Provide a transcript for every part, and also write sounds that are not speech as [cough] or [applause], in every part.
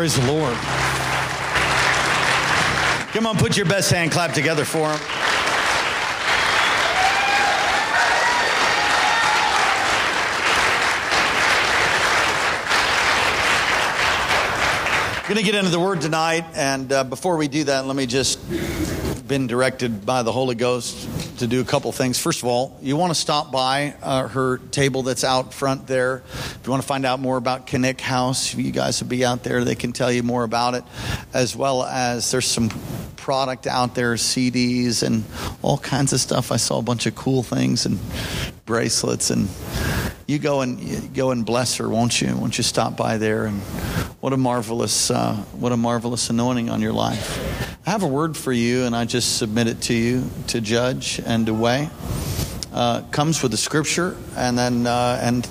Praise the Lord. Come on, put your best hand clap together for him. Going to get into the word tonight, and uh, before we do that, let me just been directed by the Holy Ghost to do a couple things. First of all, you want to stop by uh, her table that's out front there. If you want to find out more about Connect House, you guys will be out there. They can tell you more about it, as well as there's some product out there, CDs and all kinds of stuff. I saw a bunch of cool things and bracelets and you go and you go and bless her, won't you? Won't you stop by there? And what a marvelous, uh, what a marvelous anointing on your life. I have a word for you, and I just submit it to you to judge and to weigh. Uh, comes with the scripture, and then uh, and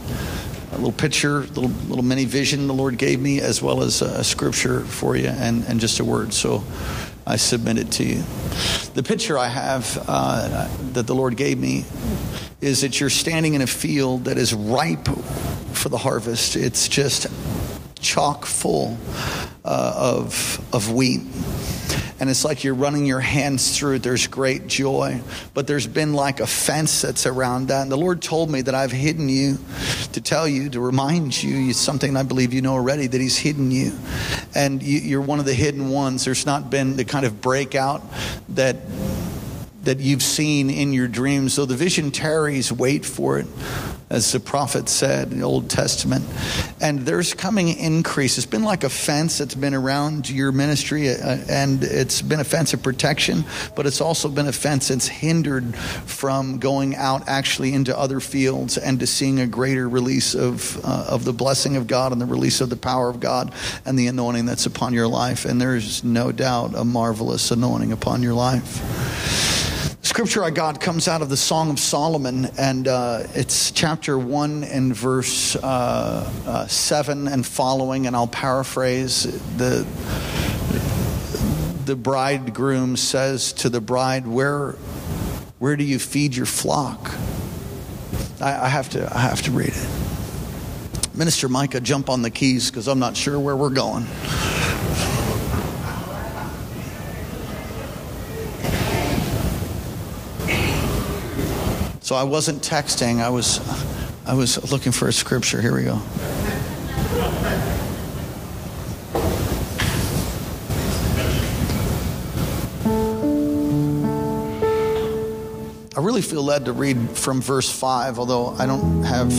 a little picture, little little mini vision the Lord gave me, as well as a scripture for you, and and just a word. So. I submit it to you. The picture I have uh, that the Lord gave me is that you're standing in a field that is ripe for the harvest. It's just chock full uh, of, of wheat and it's like you're running your hands through it. There's great joy, but there's been like a fence that's around that. And the Lord told me that I've hidden you to tell you, to remind you, something I believe you know already, that He's hidden you. And you, are one of the hidden ones. There's not been the kind of breakout that that you've seen in your dreams. So the vision tarries, wait for it, as the prophet said in the Old Testament. And there's coming increase. It's been like a fence that's been around your ministry, uh, and it's been a fence of protection, but it's also been a fence that's hindered from going out actually into other fields and to seeing a greater release of, uh, of the blessing of God and the release of the power of God and the anointing that's upon your life. And there's no doubt a marvelous anointing upon your life scripture I got comes out of the Song of Solomon, and uh, it's chapter 1 and verse uh, uh, 7 and following, and I'll paraphrase. The, the bridegroom says to the bride, Where, where do you feed your flock? I, I have, to, I have to read it. Minister Micah, jump on the keys because I'm not sure where we're going. So I wasn't texting. I was, I was looking for a scripture. Here we go. I really feel led to read from verse 5, although I don't have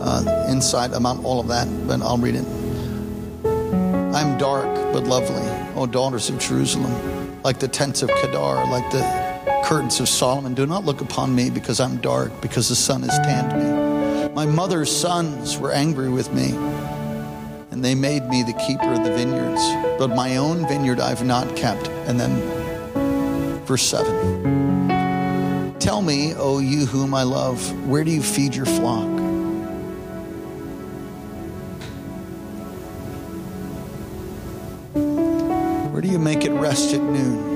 uh, insight about all of that, but I'll read it. I'm dark but lovely, O daughters of Jerusalem, like the tents of Kedar, like the curtains of Solomon. Do not look upon me because I'm dark, because the sun has tanned me. My mother's sons were angry with me, and they made me the keeper of the vineyards. But my own vineyard I've not kept. And then, verse 7 Tell me, O you whom I love, where do you feed your flock? Where do you make it rest at noon?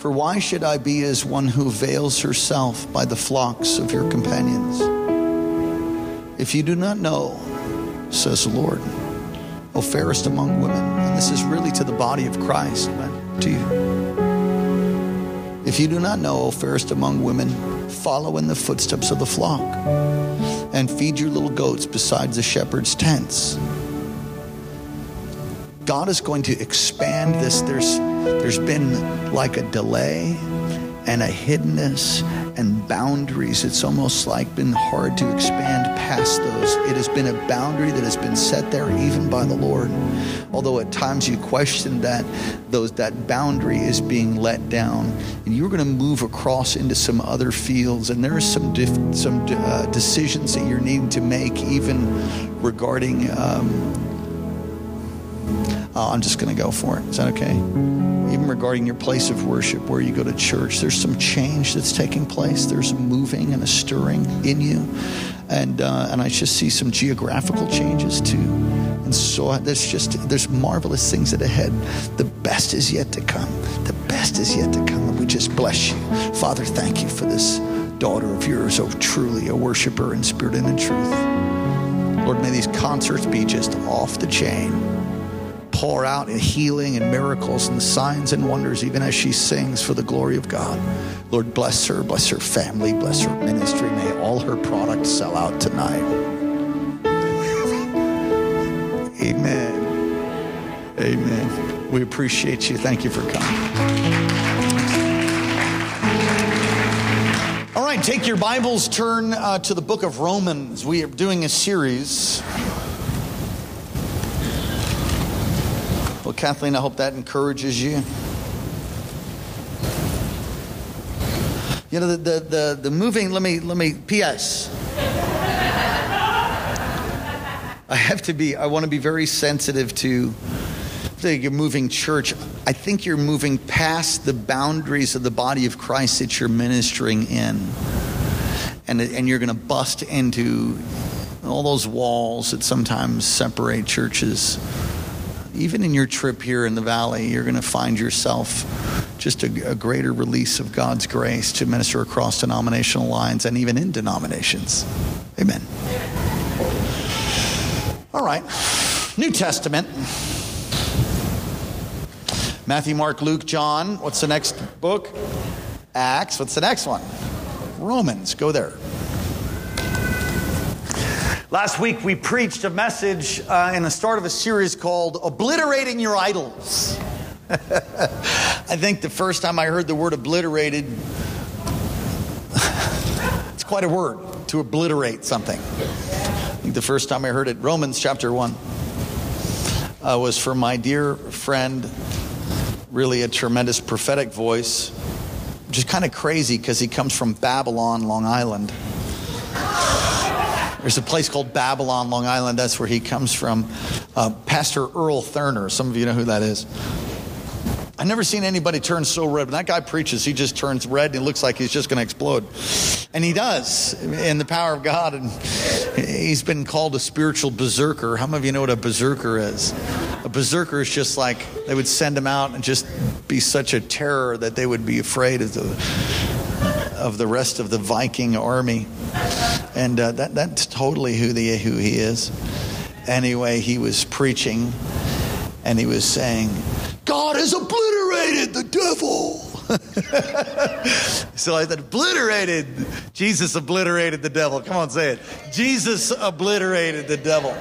For why should I be as one who veils herself by the flocks of your companions? If you do not know, says the Lord, O fairest among women, and this is really to the body of Christ, but to you. If you do not know, O fairest among women, follow in the footsteps of the flock and feed your little goats beside the shepherd's tents. God is going to expand this. There's, there's been like a delay and a hiddenness and boundaries. It's almost like been hard to expand past those. It has been a boundary that has been set there even by the Lord. Although at times you question that those that boundary is being let down, and you're going to move across into some other fields, and there are some diff- some uh, decisions that you're needing to make, even regarding. Um, uh, I'm just going to go for it. Is that okay? Even regarding your place of worship, where you go to church, there's some change that's taking place. There's moving and a stirring in you, and uh, and I just see some geographical changes too. And so there's just there's marvelous things that ahead. The best is yet to come. The best is yet to come, and we just bless you, Father. Thank you for this daughter of yours, oh truly a worshiper in spirit and in truth. Lord, may these concerts be just off the chain pour out healing and miracles and signs and wonders, even as she sings for the glory of God. Lord, bless her, bless her family, bless her ministry. May all her products sell out tonight. Amen. Amen. We appreciate you. Thank you for coming. All right, take your Bibles, turn uh, to the book of Romans. We are doing a series Kathleen, I hope that encourages you. You know, the, the, the, the moving, let me, let me, P.S. I have to be, I want to be very sensitive to you're moving church. I think you're moving past the boundaries of the body of Christ that you're ministering in. And, and you're going to bust into all those walls that sometimes separate churches even in your trip here in the valley, you're going to find yourself just a, a, greater release of God's grace to minister across denominational lines and even in denominations. Amen. All right. New Testament. Matthew, Mark, Luke, John. What's the next book? Acts. What's the next one? Romans. Go there. Last week we preached a message uh, in the start of a series called Obliterating Your Idols. [laughs] I think the first time I heard the word obliterated, [laughs] it's quite a word to obliterate something. I think the first time I heard it, Romans chapter 1, uh, was from my dear friend, really a tremendous prophetic voice, which is kind of crazy because he comes from Babylon, Long Island. There's a place called Babylon, Long Island. That's where he comes from. Uh, Pastor Earl Thurner. Some of you know who that is. I've never seen anybody turn so red. When that guy preaches, he just turns red and looks like he's just going to explode. And he does in the power of God. And he's been called a spiritual berserker. How many of you know what a berserker is? A berserker is just like they would send him out and just be such a terror that they would be afraid of the, of the rest of the Viking army and uh, that, that's totally who the who he is. Anyway, he was preaching, and he was saying, "God has obliterated the devil." [laughs] so I said, obliterated. Jesus obliterated the devil. Come on, say it. Jesus obliterated the devil.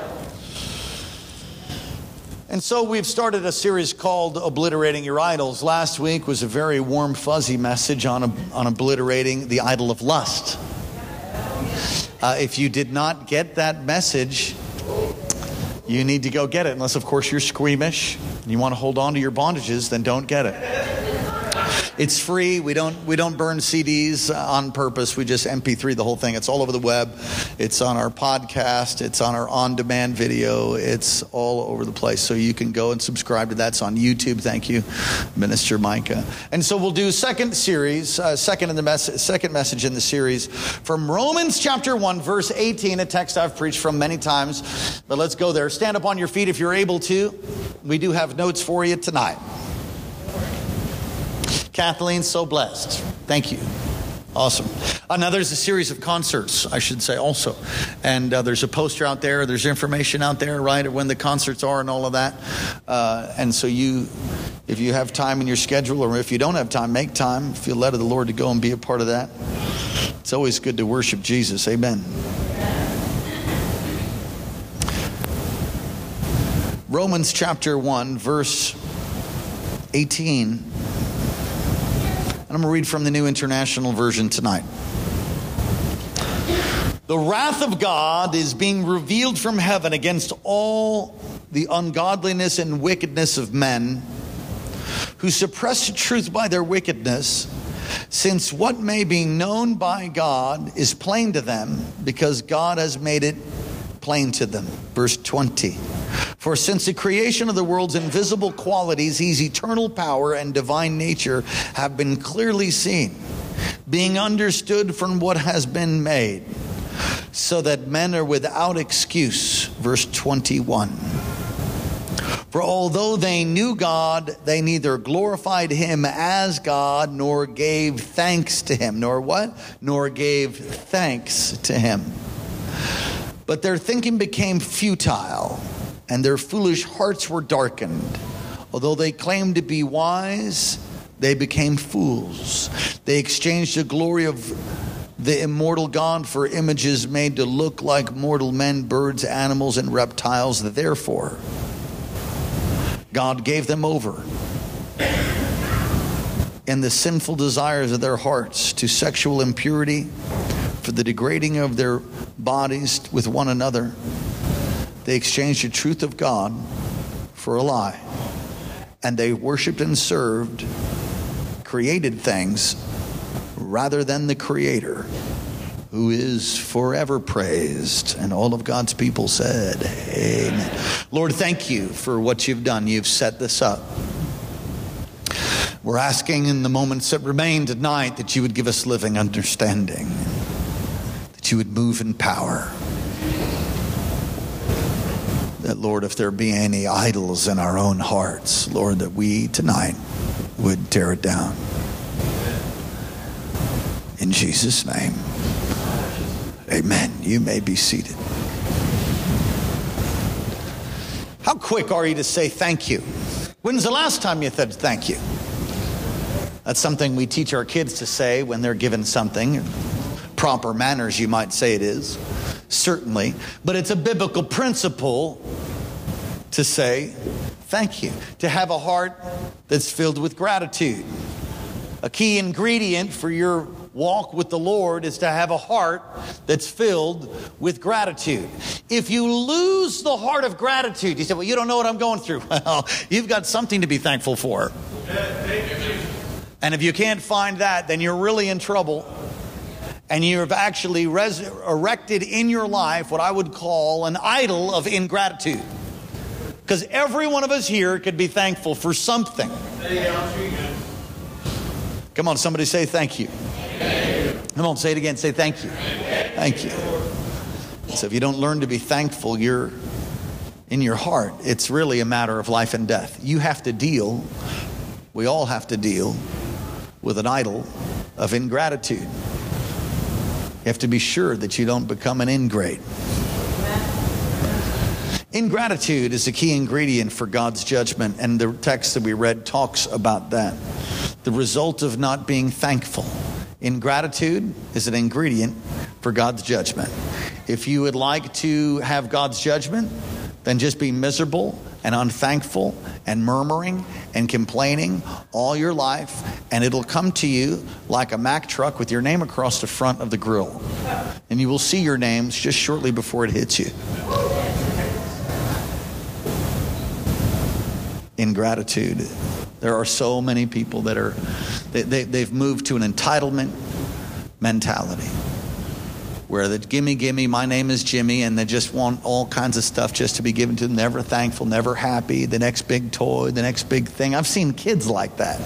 And so we've started a series called Obliterating Your Idols. Last week was a very warm, fuzzy message on, on obliterating the idol of lust. Uh, if you did not get that message, you need to go get it. Unless, of course, you're squeamish and you want to hold on to your bondages, then don't get it. It's free. We don't we don't burn CDs on purpose. We just MP3 the whole thing. It's all over the web. It's on our podcast. It's on our on-demand video. It's all over the place. So you can go and subscribe to that. It's on YouTube. Thank you, Minister Micah. And so we'll do second series, uh, second in the mess- second message in the series from Romans chapter one, verse 18, a text I've preached from many times. But let's go there. Stand up on your feet if you're able to. We do have notes for you tonight. Kathleen, so blessed. Thank you. Awesome. Now, there's a series of concerts, I should say, also. And uh, there's a poster out there, there's information out there, right, of when the concerts are and all of that. Uh, and so, you, if you have time in your schedule, or if you don't have time, make time. Feel led of the Lord to go and be a part of that. It's always good to worship Jesus. Amen. Romans chapter 1, verse 18 And I'm going to read from the New International Version tonight. The wrath of God is being revealed from heaven against all the ungodliness and wickedness of men who suppress the truth by their wickedness, since what may be known by God is plain to them because God has made it plain to them. Verse 20. For since the creation of the world's invisible qualities, his eternal power and divine nature have been clearly seen, being understood from what has been made so that men are without excuse. Verse 21. For although they knew God, they neither glorified him as God nor gave thanks to him. Nor what? Nor gave thanks to him. But their thinking became futile, and their foolish hearts were darkened. Although they claimed to be wise, they became fools. They exchanged the glory of the immortal God for images made to look like mortal men, birds, animals, and reptiles. Therefore, God gave them over in the sinful desires of their hearts to sexual impurity, for the degrading of their bodies with one another. They exchanged the truth of God for a lie, and they worshiped and served created things rather than the Creator, who is forever praised. And all of God's people said, Amen. Lord, thank you for what you've done. You've set this up. We're asking in the moments that remain tonight that you would give us living understanding, you would move in power. That, Lord, if there be any idols in our own hearts, Lord, that we tonight would tear it down. In Jesus' name. Amen. You may be seated. How quick are you to say thank you? When's the last time you said thank you? That's something we teach our kids to say when they're given something. Proper manners, you might say it is. Certainly. But it's a biblical principle to say thank you, to have a heart that's filled with gratitude. A key ingredient for your walk with the Lord is to have a heart that's filled with gratitude. If you lose the heart of gratitude, you say, Well, you don't know what I'm going through. [laughs] Well, you've got something to be thankful for. And if you can't find that, then you're really in trouble. And you've actually res- erected in your life what I would call an idol of ingratitude. Because every one of us here could be thankful for something. Come on, somebody say thank you. Come on, say it again. Say thank you. Thank you. So if you don't learn to be thankful, you're in your heart. It's really a matter of life and death. You have to deal, we all have to deal with an idol of ingratitude. You have to be sure that you don't become an ingrate. Ingratitude is a key ingredient for God's judgment, and the text that we read talks about that. The result of not being thankful. Ingratitude is an ingredient for God's judgment. If you would like to have God's judgment, then just be miserable and unthankful and murmuring and complaining all your life, and it'll come to you like a Mack truck with your name across the front of the grill. And you will see your names just shortly before it hits you. Ingratitude. There are so many people that are, they, they, they've moved to an entitlement mentality where the gimme, gimme, my name is Jimmy, and they just want all kinds of stuff just to be given to them, never thankful, never happy, the next big toy, the next big thing. I've seen kids like that.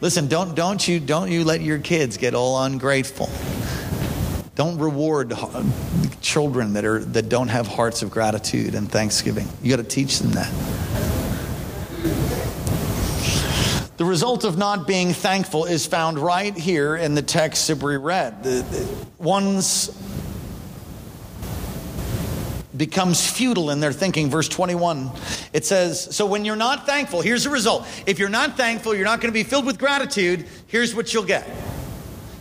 Listen, don't, don't, you, don't you let your kids get all ungrateful. Don't reward uh, children that, are, that don't have hearts of gratitude and thanksgiving. You got to teach them that. The result of not being thankful is found right here in the text that we read. The, the, one's becomes futile in their thinking. Verse 21, it says, So when you're not thankful, here's the result. If you're not thankful, you're not going to be filled with gratitude, here's what you'll get.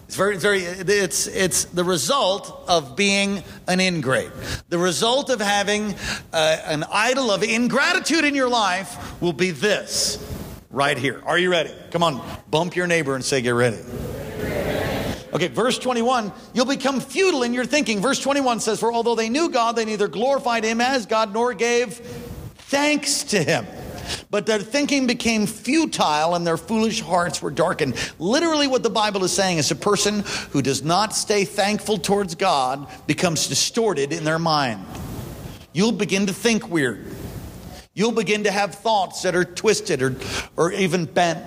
It's very, very, it's, it's the result of being an ingrate. The result of having uh, an idol of ingratitude in your life will be this right here. Are you ready? Come on, bump your neighbor and say, Get ready. Okay, verse 21, you'll become futile in your thinking. Verse 21 says, For although they knew God, they neither glorified him as God nor gave thanks to him. But their thinking became futile and their foolish hearts were darkened. Literally, what the Bible is saying is a person who does not stay thankful towards God becomes distorted in their mind. You'll begin to think weird. You'll begin to have thoughts that are twisted or, or even bent.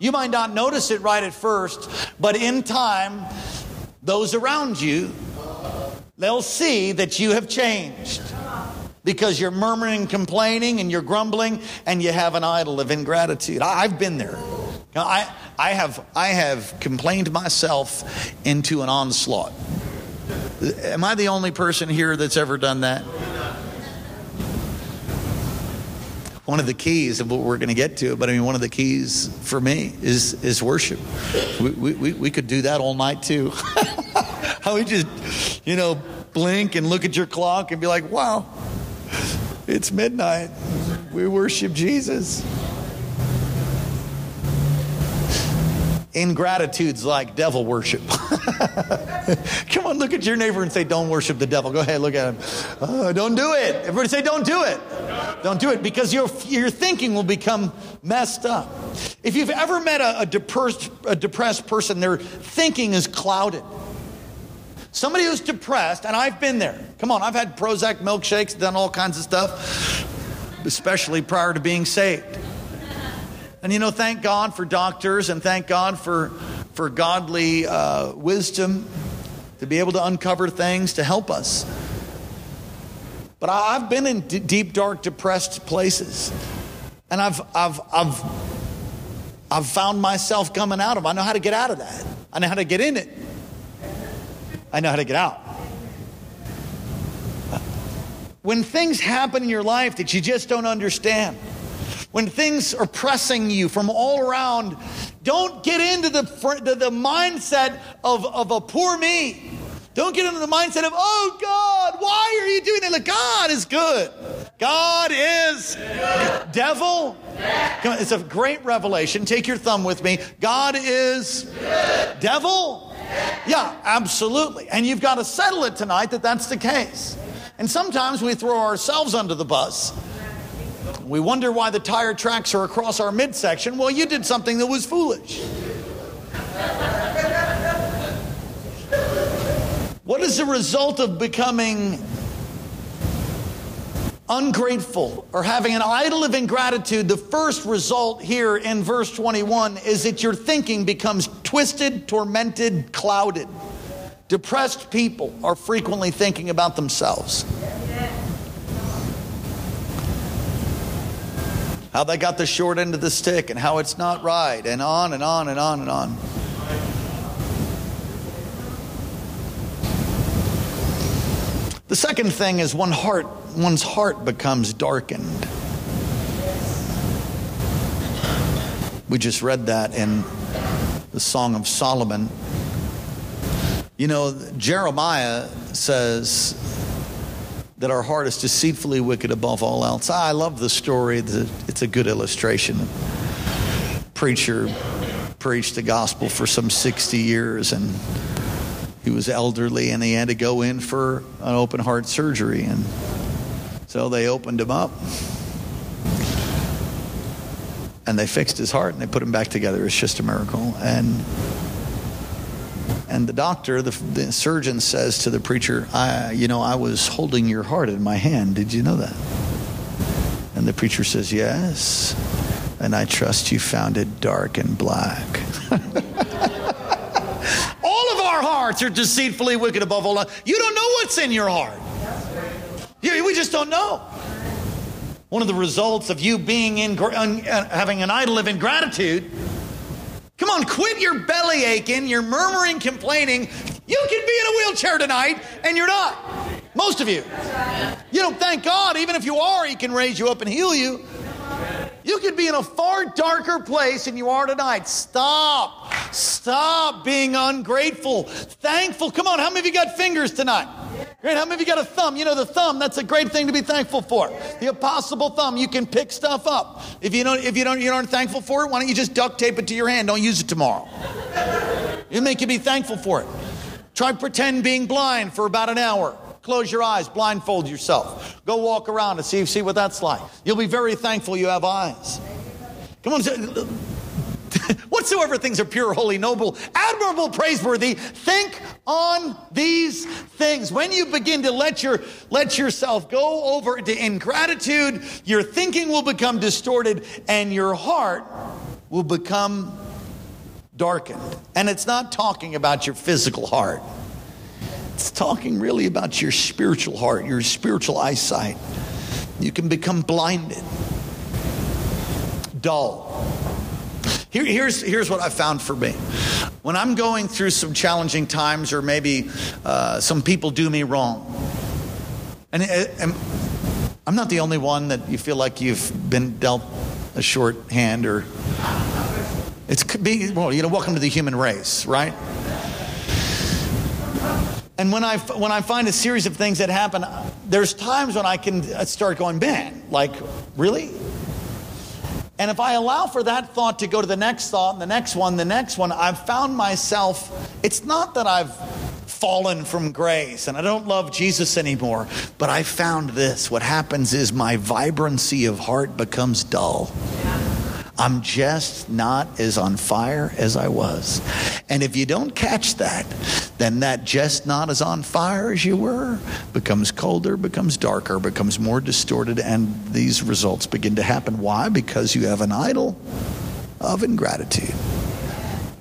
You might not notice it right at first, but in time, those around you, they'll see that you have changed because you're murmuring, complaining, and you're grumbling, and you have an idol of ingratitude. I've been there. I, I, have, I have complained myself into an onslaught. Am I the only person here that's ever done that? One of the keys of what we're going to get to, but I mean, one of the keys for me is is worship. We, we, we could do that all night too. [laughs] How we just, you know, blink and look at your clock and be like, wow, it's midnight. We worship Jesus. Ingratitude's like devil worship. [laughs] Come on, look at your neighbor and say, Don't worship the devil. Go ahead, look at him. Oh, don't do it. Everybody say, Don't do it. Don't do it because your, your thinking will become messed up. If you've ever met a, a, depressed, a depressed person, their thinking is clouded. Somebody who's depressed, and I've been there. Come on, I've had Prozac milkshakes, done all kinds of stuff, especially prior to being saved. And you know, thank God for doctors and thank God for, for godly uh, wisdom to be able to uncover things to help us. But I, have been in d- deep, dark, depressed places. And I've, I've, I've, I've found myself coming out of them. I know how to get out of that. I know how to get in it. I know how to get out. When things happen in your life that you just don't understand, when things are pressing you from all around, don't get into the, the, mindset of, of a poor me. Don't get into the mindset of, oh God, why are you doing that? Like, God is good. God is good. devil. On, it's a great revelation. Take your thumb with me. God is good. devil. Yeah, absolutely. And you've got to settle it tonight that that's the case. And sometimes we throw ourselves under the bus. We wonder why the tire tracks are across our midsection. Well, you did something that was foolish. What is the result of becoming ungrateful or having an idol of ingratitude? The first result here in verse 21 is that your thinking becomes twisted, tormented, clouded. Depressed people are frequently thinking about themselves. How they got the short end of the stick and how it's not right, and on and on and on and on. The second thing is one heart, one's heart becomes darkened. We just read that in the Song of Solomon. You know, Jeremiah says, that our heart is deceitfully wicked above all else. I love the story. It's a good illustration. Preacher preached the gospel for some 60 years and he was elderly and he had to go in for an open heart surgery. And so they opened him up and they fixed his heart and they put him back together. It's just a miracle. And and the doctor, the, the surgeon says to the preacher, I, you know, I was holding your heart in my hand. Did you know that? And the preacher says, Yes. And I trust you found it dark and black. [laughs] all of our hearts are deceitfully wicked above all. You don't know what's in your heart. we just don't know. One of the results of you being in, uh, having an idol of ingratitude Come on, quit your belly aching, your murmuring, complaining. You can be in a wheelchair tonight, and you're not. Most of you. You know, thank God, even if you are, He can raise you up and heal you. You could be in a far darker place than you are tonight. Stop. Stop being ungrateful. Thankful. Come on, how many of you got fingers tonight? Great. How many of you got a thumb? You know the thumb, that's a great thing to be thankful for. The impossible thumb, you can pick stuff up. If you don't, if you don't, you aren't thankful for it, why don't you just duct tape it to your hand? Don't use it tomorrow. It'll make you be thankful for it. Try pretend being blind for about an hour. Close your eyes, blindfold yourself. Go walk around and see, see what that's like. You'll be very thankful you have eyes. Come on, [laughs] whatsoever things are pure, holy, noble, admirable, praiseworthy, think on these things. When you begin to let your let yourself go over to ingratitude, your thinking will become distorted and your heart will become darkened. And it's not talking about your physical heart. It's talking really about your spiritual heart, your spiritual eyesight. You can become blinded, dull here, here's, here's what I found for me. When I'm going through some challenging times, or maybe uh, some people do me wrong, and, uh, and I'm not the only one that you feel like you've been dealt a short hand, or it's be well, you know, welcome to the human race, right? And when I, when I find a series of things that happen, there's times when I can uh, start going, man, like, really? And if I allow for that thought to go to the next thought, and the next one, the next one, I've found myself, it's not that I've fallen from grace and I don't love Jesus anymore, but I found this. What happens is my vibrancy of heart becomes dull. I'm just not as on fire as I was. And if you don't catch that, then that just not as on fire as you were becomes colder, becomes darker, becomes more distorted, and these results begin to happen. Why? Because you have an idol of ingratitude.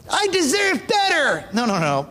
I deserve better. No, no, no.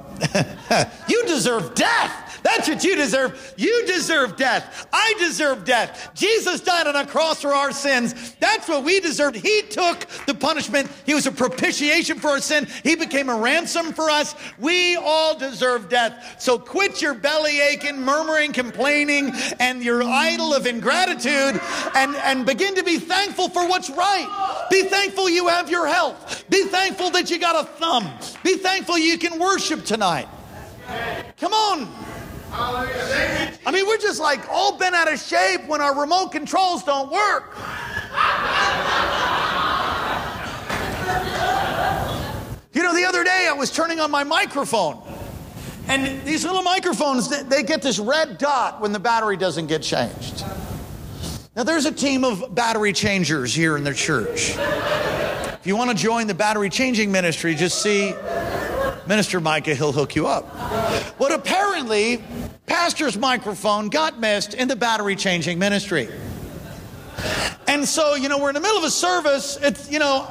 [laughs] you deserve death. That's what you deserve. You deserve death. I deserve death. Jesus died on a cross for our sins. That's what we deserved. He took the punishment. He was a propitiation for our sin. He became a ransom for us. We all deserve death. So quit your belly aching, murmuring, complaining, and your idol of ingratitude and, and begin to be thankful for what's right. Be thankful you have your health. Be thankful that you got a thumb. Be thankful you can worship tonight. Come on. I mean, we're just like all bent out of shape when our remote controls don't work. You know, the other day I was turning on my microphone. And these little microphones, they get this red dot when the battery doesn't get changed. Now, there's a team of battery changers here in the church. If you want to join the battery changing ministry, just see Minister Micah, he'll hook you up. But apparently, pastor's microphone got missed in the battery changing ministry. And so, you know, we're in the middle of a service. It's, you know,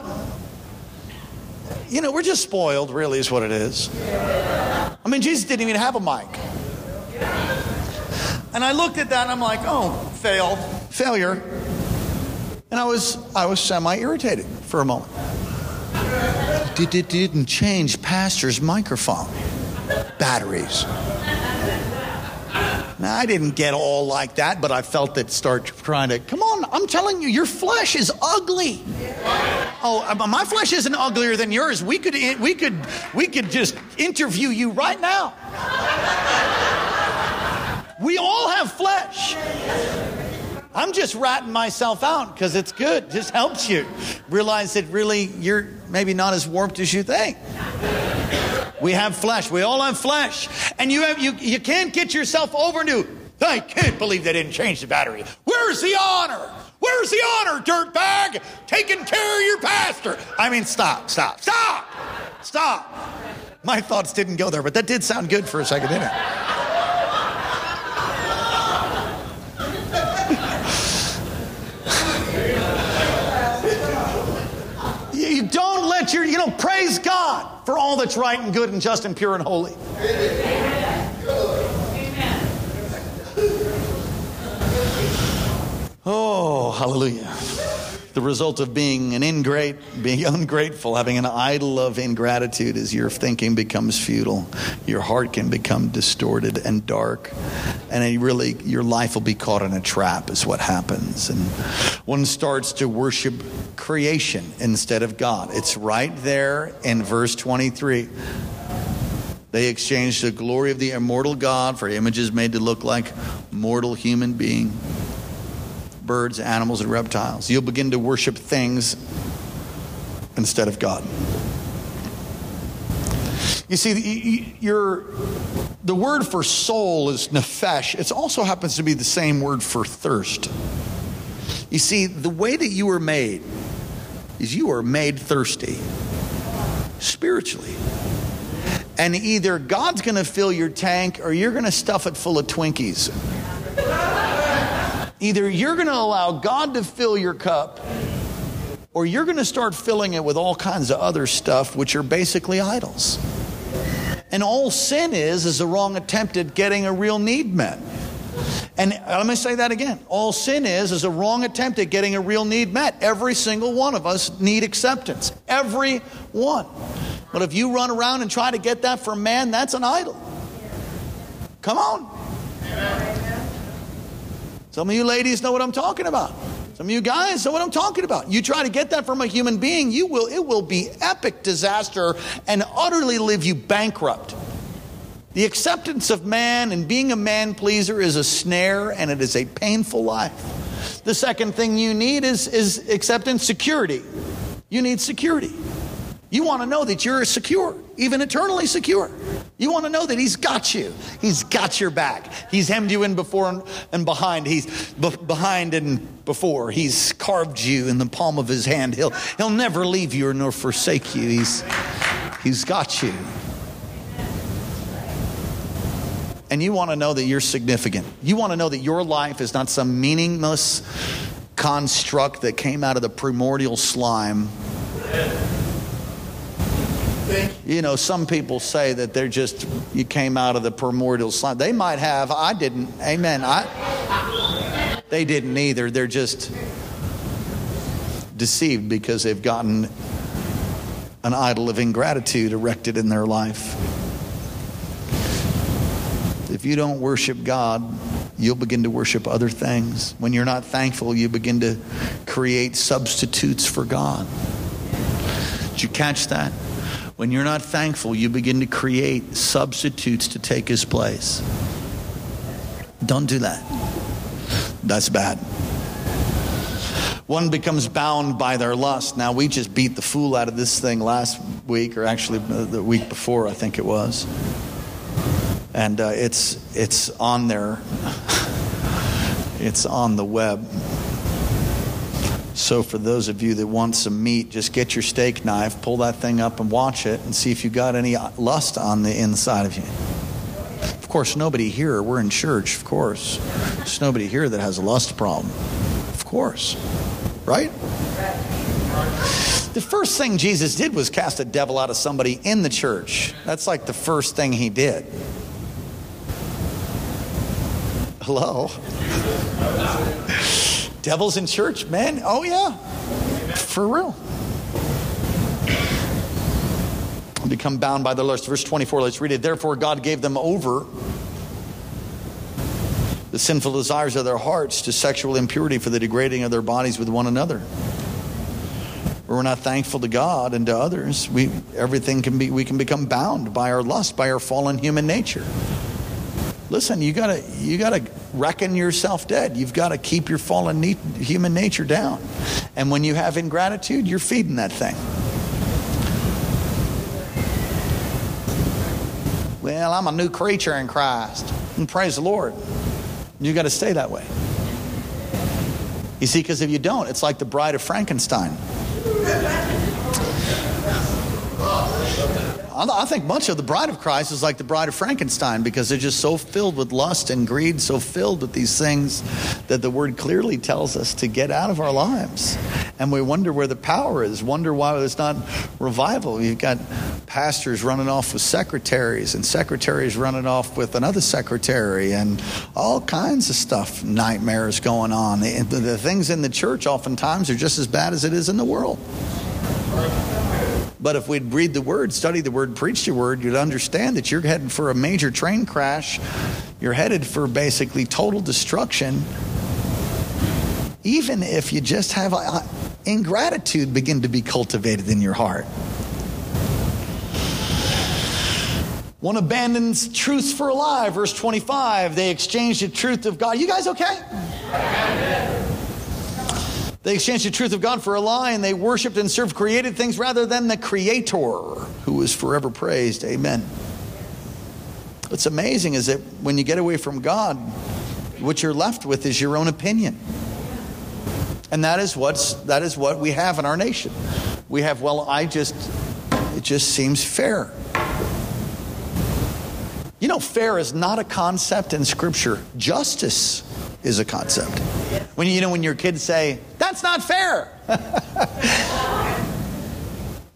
you know, we're just spoiled, really, is what it is. I mean, Jesus didn't even have a mic. And I looked at that and I'm like, oh, failed, failure. And I was, I was semi irritated for a moment didn't change pastor's microphone batteries. Now, I didn't get all like that, but I felt it start trying to, come on, I'm telling you, your flesh is ugly. Oh, uh, my flesh isn't uglier than yours. We could, we could, we could just interview you right now. We all have flesh. I'm just ratting myself out because it's good. Just helps you realize that really you're maybe not as warped as you think. We have flesh. We all have flesh. And you have you you can't get yourself over to I can't believe they didn't change the battery. Where's the honor? Where's the honor, dirtbag? Taking care of your pastor. I mean, stop, stop, stop, stop. My thoughts didn't go there, but that did sound good for a second, didn't it? You know, praise God for all that's right and good and just and pure and holy. Oh, hallelujah the result of being an ingrate, being [laughs] ungrateful, having an idol of ingratitude is your thinking becomes futile. Your heart can become distorted and dark. And really, your life will be caught in a trap, is what happens. And one starts to worship creation instead of God. It's right there in verse 23. They exchanged the glory of the immortal God for images made to look like mortal human being, birds, animals, and reptiles. You'll begin to worship things instead of God. You see, your, the word for soul is nephesh. It also happens to be the same word for thirst. You see, the way that you were made is you are made thirsty spiritually. And either God's going to fill your tank or you're going to stuff it full of Twinkies. Either you're going to allow God to fill your cup or you're going to start filling it with all kinds of other stuff, which are basically idols. And all sin is, is a wrong attempt at getting a real need met. And let me say that again. All sin is, is a wrong attempt at getting a real need met. Every single one of us need acceptance. Every one. But if you run around and try to get that from man, that's an idol. Come on. Some of you ladies know what I'm talking about. Some of you guys know what I'm talking about. You try to get that from a human being, you will it will be epic disaster and utterly leave you bankrupt. The acceptance of man and being a man pleaser is a snare and it is a painful life. The second thing you need is, is acceptance security. You need security. You want to know that you're secure, even eternally secure. You want to know that He's got you. He's got your back. He's hemmed you in before and behind. He's behind and before. He's carved you in the palm of His hand. He'll, he'll never leave you nor forsake you. He's, he's got you. And you want to know that you're significant. You want to know that your life is not some meaningless construct that came out of the primordial slime. You know, some people say that they're just, you came out of the primordial slime. They might have. I didn't. Amen. I, they didn't either. They're just deceived because they've gotten an idol of ingratitude erected in their life. If you don't worship God, you'll begin to worship other things. When you're not thankful, you begin to create substitutes for God. Did you catch that? When you're not thankful, you begin to create substitutes to take his place. Don't do that. That's bad. One becomes bound by their lust. Now, we just beat the fool out of this thing last week, or actually the week before, I think it was. And uh, it's, it's on there, [laughs] it's on the web. So, for those of you that want some meat, just get your steak knife, pull that thing up, and watch it, and see if you got any lust on the inside of you. Of course, nobody here, we're in church, of course. There's nobody here that has a lust problem. Of course. Right? The first thing Jesus did was cast a devil out of somebody in the church. That's like the first thing he did. Hello? Devils in church, man. Oh, yeah. For real. Become bound by the lust. Verse 24, let's read it. Therefore, God gave them over the sinful desires of their hearts to sexual impurity for the degrading of their bodies with one another. We're not thankful to God and to others. We everything can be we can become bound by our lust, by our fallen human nature. Listen, you gotta you gotta reckon yourself dead. You've got to keep your fallen human nature down. And when you have ingratitude, you're feeding that thing. Well, I'm a new creature in Christ. And praise the Lord. You got to stay that way. You see, because if you don't, it's like the bride of Frankenstein. I think much of the bride of Christ is like the bride of Frankenstein because they're just so filled with lust and greed, so filled with these things that the word clearly tells us to get out of our lives. And we wonder where the power is, wonder why there's not revival. You've got pastors running off with secretaries, and secretaries running off with another secretary, and all kinds of stuff, nightmares going on. The, the things in the church oftentimes are just as bad as it is in the world. But if we'd read the word, study the word, preach the word, you'd understand that you're headed for a major train crash. You're headed for basically total destruction. Even if you just have uh, ingratitude begin to be cultivated in your heart. One abandons truth for a lie. Verse 25, they exchanged the truth of God. You guys okay? They exchanged the truth of God for a lie and they worshiped and served created things rather than the Creator who is forever praised. Amen. What's amazing is that when you get away from God, what you're left with is your own opinion. And that is what's that is what we have in our nation. We have, well, I just it just seems fair. You know, fair is not a concept in Scripture. Justice is a concept. When you know when your kids say, "That's not fair," [laughs]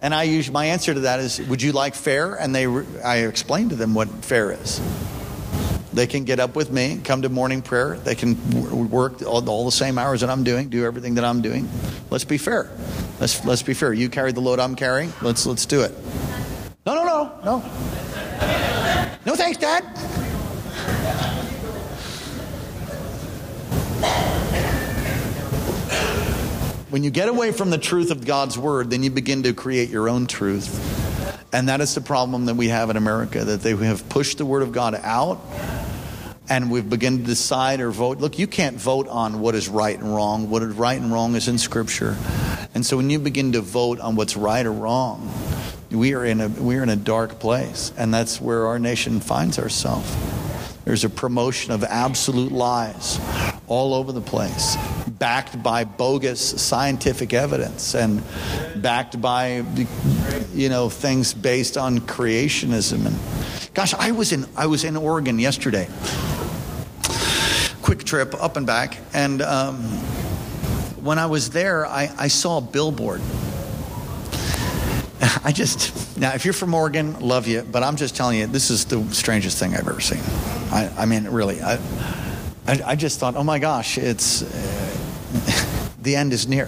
and I use my answer to that is, "Would you like fair?" And they, I explain to them what fair is. They can get up with me, come to morning prayer. They can work all, all, the same hours that I'm doing, do everything that I'm doing. Let's be fair. Let's let's be fair. You carry the load I'm carrying. Let's let's do it. No, no, no, no. No thanks, Dad. When you get away from the truth of God's word, then you begin to create your own truth. And that is the problem that we have in America that they have pushed the word of God out and we've begun to decide or vote. Look, you can't vote on what is right and wrong. What is right and wrong is in Scripture. And so when you begin to vote on what's right or wrong, we are in a, we are in a dark place. And that's where our nation finds ourselves. There's a promotion of absolute lies all over the place, backed by bogus scientific evidence and backed by, you know, things based on creationism. And gosh, I was in I was in Oregon yesterday. Quick trip up and back, and um, when I was there, I, I saw a billboard. [laughs] I just now, if you're from Oregon, love you, but I'm just telling you, this is the strangest thing I've ever seen. I, I mean, really, I, I, I, just thought, oh my gosh, it's the end is near.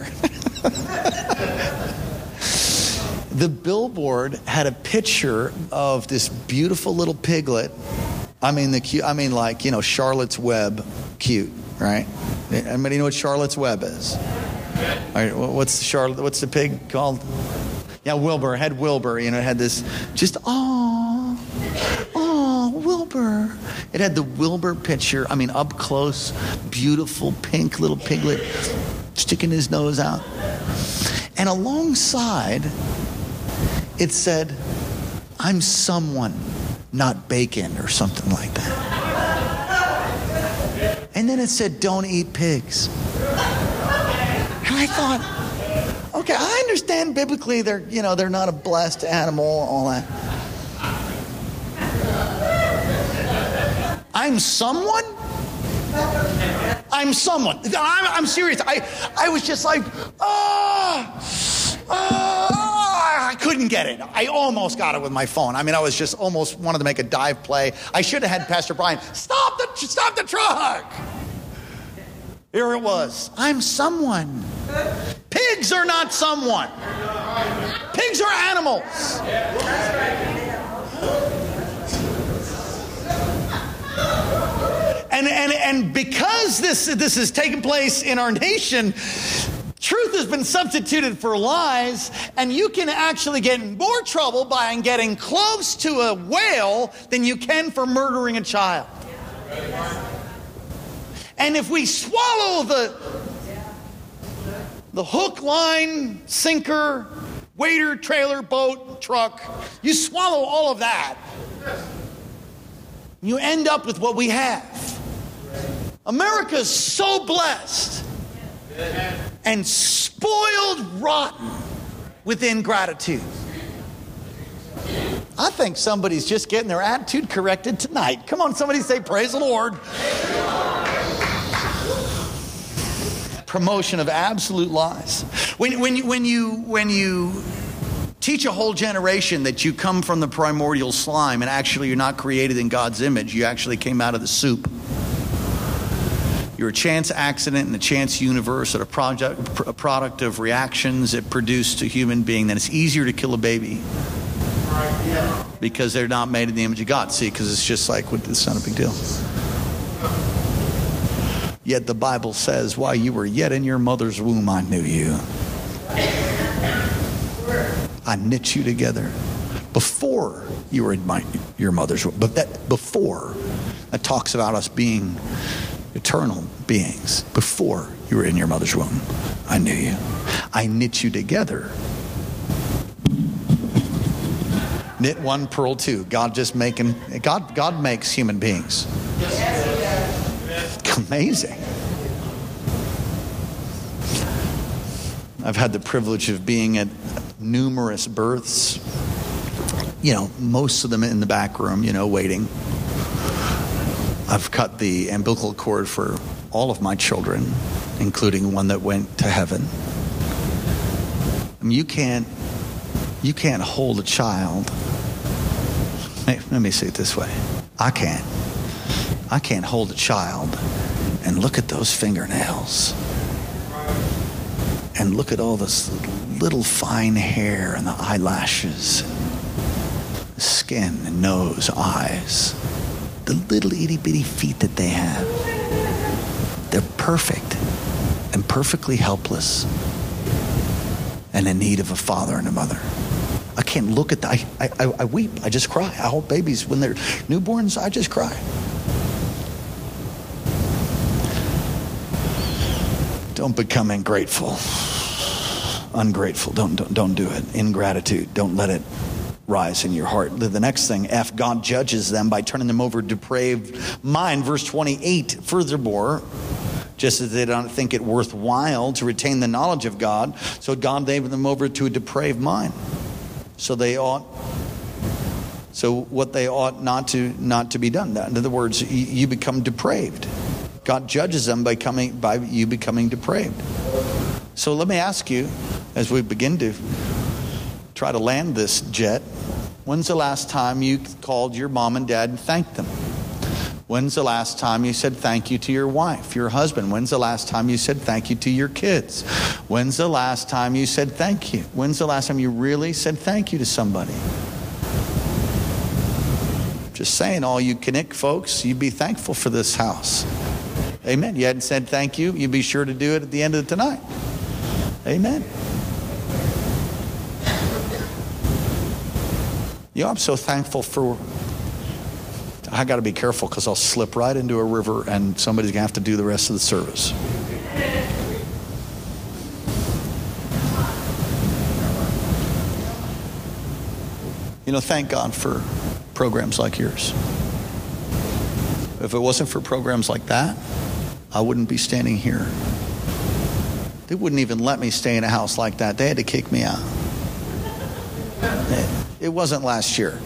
the billboard had a picture of this beautiful little piglet. I mean, the cute. I mean, like you know, Charlotte's Web, cute, right? Anybody know what Charlotte's Web is? All right, what's the Charlotte? What's the pig called? Yeah, Wilbur. Had Wilbur. You know, it had this just oh, oh, Wilbur. It had the Wilbur picture. I mean, up close, beautiful pink little piglet sticking his nose out, and alongside it said, "I'm someone, not bacon," or something like that. And then it said, "Don't eat pigs." And I thought. Okay, I understand biblically they're, you know, they're not a blessed animal, all that. I'm someone? I'm someone. I'm, I'm serious. I, I was just like, ah, oh, oh, I couldn't get it. I almost got it with my phone. I mean, I was just almost wanted to make a dive play. I should have had Pastor Brian stop the stop the truck. Here it was. I'm someone. Pigs are not someone. Pigs are animals. And, and, and because this, this has taken place in our nation, truth has been substituted for lies, and you can actually get in more trouble by getting close to a whale than you can for murdering a child. And if we swallow the, the hook, line, sinker, waiter, trailer, boat, truck, you swallow all of that, you end up with what we have. America's so blessed and spoiled rotten with ingratitude. I think somebody's just getting their attitude corrected tonight. Come on, somebody say, Praise the Lord promotion of absolute lies. When, when, you, when, you, when you teach a whole generation that you come from the primordial slime and actually you're not created in God's image, you actually came out of the soup. You're a chance accident in the chance universe, or a, project, a product of reactions it produced a human being. Then it's easier to kill a baby because they're not made in the image of God. See, because it's just like, it's not a big deal. Yet the Bible says, while you were yet in your mother's womb, I knew you. I knit you together. before you were in my, your mother's womb. But that before, that talks about us being eternal beings. Before you were in your mother's womb, I knew you. I knit you together. Knit one, purl two. God just making God. God makes human beings. [laughs] Amazing. I've had the privilege of being at numerous births. You know, most of them in the back room, you know, waiting. I've cut the umbilical cord for all of my children, including one that went to heaven. I mean, you can't you can't hold a child. Let me say it this way. I can't. I can't hold a child and look at those fingernails and look at all this little fine hair and the eyelashes, skin, nose, eyes, the little itty bitty feet that they have. They're perfect and perfectly helpless and in need of a father and a mother. I can't look at that. I, I, I weep. I just cry. I hold babies when they're newborns. I just cry. Don't become ungrateful. Ungrateful. Don't, don't, don't do it. Ingratitude. Don't let it rise in your heart. The next thing, F, God judges them by turning them over to depraved mind. Verse 28, furthermore, just as they don't think it worthwhile to retain the knowledge of God, so God gave them over to a depraved mind. So they ought so what they ought not to not to be done. In other words, you become depraved. God judges them by coming by you becoming depraved. So let me ask you, as we begin to try to land this jet, when's the last time you called your mom and dad and thanked them? When's the last time you said thank you to your wife, your husband? When's the last time you said thank you to your kids? When's the last time you said thank you? When's the last time you really said thank you to somebody? Just saying, all you Connect folks, you'd be thankful for this house. Amen. You hadn't said thank you, you'd be sure to do it at the end of tonight. Amen. You know, I'm so thankful for. I got to be careful because I'll slip right into a river and somebody's going to have to do the rest of the service. You know, thank God for programs like yours. If it wasn't for programs like that, I wouldn't be standing here. They wouldn't even let me stay in a house like that. They had to kick me out. [laughs] It wasn't last year. [laughs]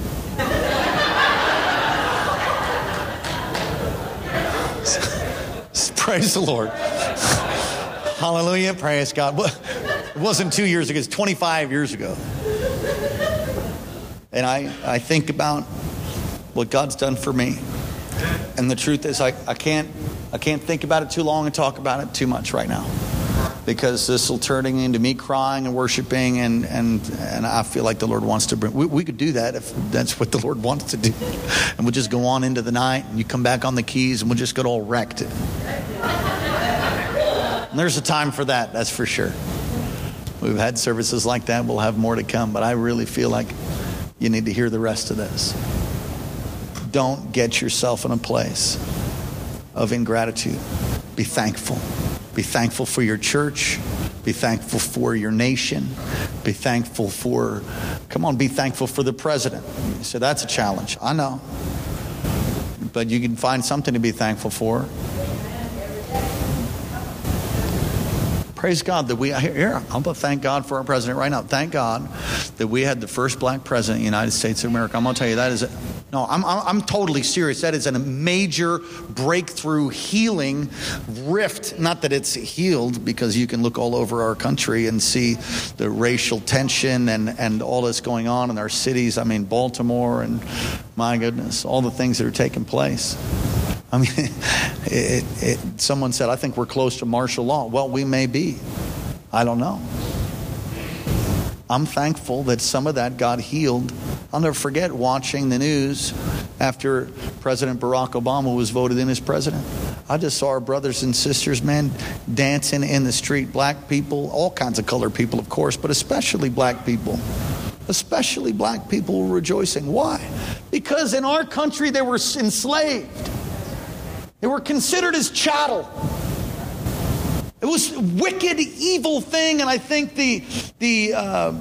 Praise the Lord. Hallelujah. Praise God. It wasn't two years ago, it's 25 years ago. And I, I think about what God's done for me. And the truth is, I, I can't I can't think about it too long and talk about it too much right now because this will turning into me crying and worshiping and, and, and I feel like the Lord wants to bring, we, we could do that if that's what the Lord [laughs] wants to do. And we'll just go on into the night and you come back on the keys and we'll just get all wrecked. And there's a time for that, that's for sure. We've had services like that. We'll have more to come, but I really feel like you need to hear the rest of this. Don't get yourself in a place of ingratitude. Be thankful. Be thankful for your church. Be thankful for your nation. Be thankful for, come on, be thankful for the president. So that's a challenge. I know. But you can find something to be thankful for. Praise God that we, here, I'm going to thank God for our president right now. Thank God that we had the first black president in the United States of America. I'm going to tell you that is, no, I'm, I'm, totally serious. That is a major breakthrough healing rift. Not that it's healed, because you can look all over our country and see the racial tension and, and all that's going on in our cities. I mean, Baltimore and my goodness, all the things that are taking place. I mean, [laughs] it, it, someone said, I think we're close to martial law. Well, we may be. I don't know. I'm thankful that some of that got healed. I'll never forget watching the news after President Barack Obama was voted in as president. I just saw our brothers and sisters, man, dancing in the street. Black people, all kinds of colored people, of course, but especially black people especially black people, were rejoicing. Why? Because in our country they were enslaved, they were considered as chattel. It was a wicked, evil thing, and I think the the uh,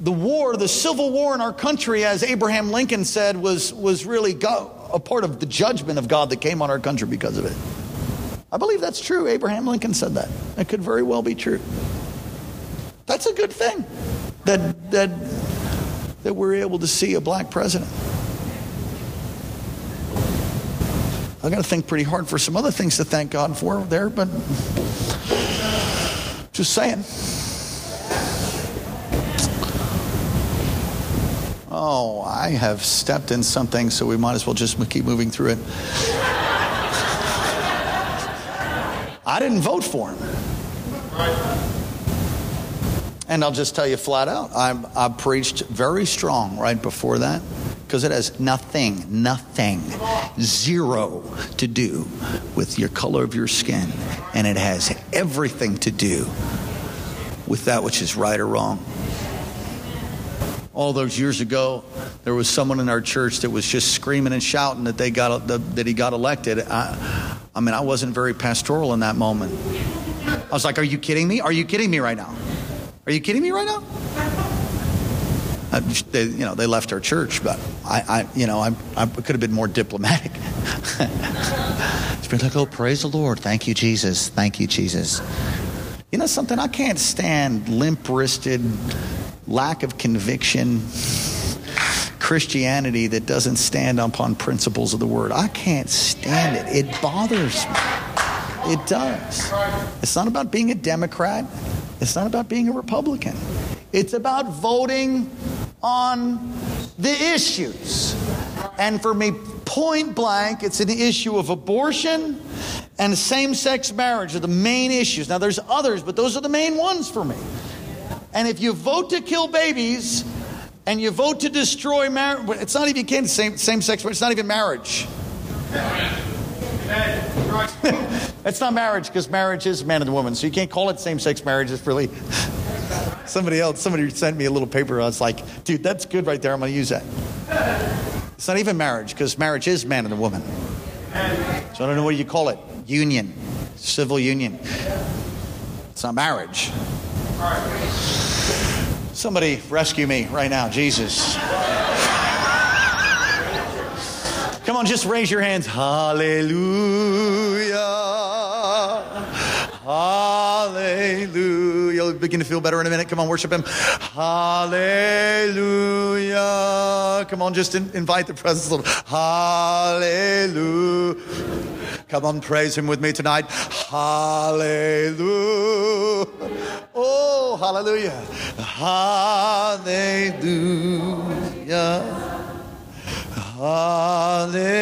the war, the civil war in our country, as Abraham Lincoln said, was was really God, a part of the judgment of God that came on our country because of it. I believe that's true. Abraham Lincoln said that. It could very well be true. That's a good thing that that that we're able to see a black president. I got to think pretty hard for some other things to thank God for there, but just saying. Oh, I have stepped in something, so we might as well just keep moving through it. I didn't vote for him. And I'll just tell you flat out, I, I preached very strong right before that because it has nothing, nothing, zero to do with your color of your skin. And it has everything to do with that which is right or wrong. All those years ago, there was someone in our church that was just screaming and shouting that they got that he got elected. I, I mean, I wasn't very pastoral in that moment. I was like, "Are you kidding me? Are you kidding me right now? Are you kidding me right now?" Uh, they, you know, they left our church, but I, I you know, I, I could have been more diplomatic. [laughs] it's been like, oh, praise the Lord. Thank you, Jesus. Thank you, Jesus. You know something? I can't stand limp wristed, lack of conviction Christianity that doesn't stand upon principles of the word. I can't stand it. It bothers me. It does. It's not about being a Democrat, it's not about being a Republican. It's about voting on the issues. And for me, point blank, it's an issue of abortion and same sex marriage are the main issues. Now, there's others, but those are the main ones for me. And if you vote to kill babies and you vote to destroy marriage, it's not even can same same sex, marriage, it's not even marriage. [laughs] it's not marriage because marriage is man and woman, so you can't call it same sex marriage. It's really somebody else. Somebody sent me a little paper. I was like, dude, that's good right there. I'm going to use that. It's not even marriage because marriage is man and a woman. So I don't know what you call it. Union, civil union. It's not marriage. Somebody rescue me right now, Jesus. Come on, just raise your hands. Hallelujah. Hallelujah. You'll begin to feel better in a minute. Come on, worship Him. Hallelujah. Come on, just in, invite the presence of Hallelujah. Come on, praise Him with me tonight. Hallelujah. Oh, hallelujah. Hallelujah. Hallelujah.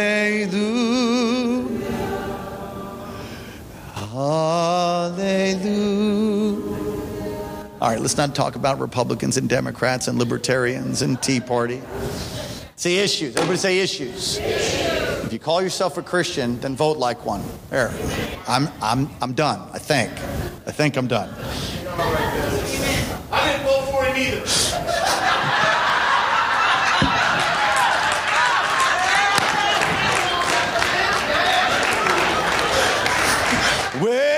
Hallelujah. All right, let's not talk about Republicans and Democrats and libertarians and Tea Party. Say issues. Everybody say issues. If you call yourself a Christian, then vote like one. There. I'm, I'm, I'm done, I think. I think I'm done. I didn't vote for him either. Well,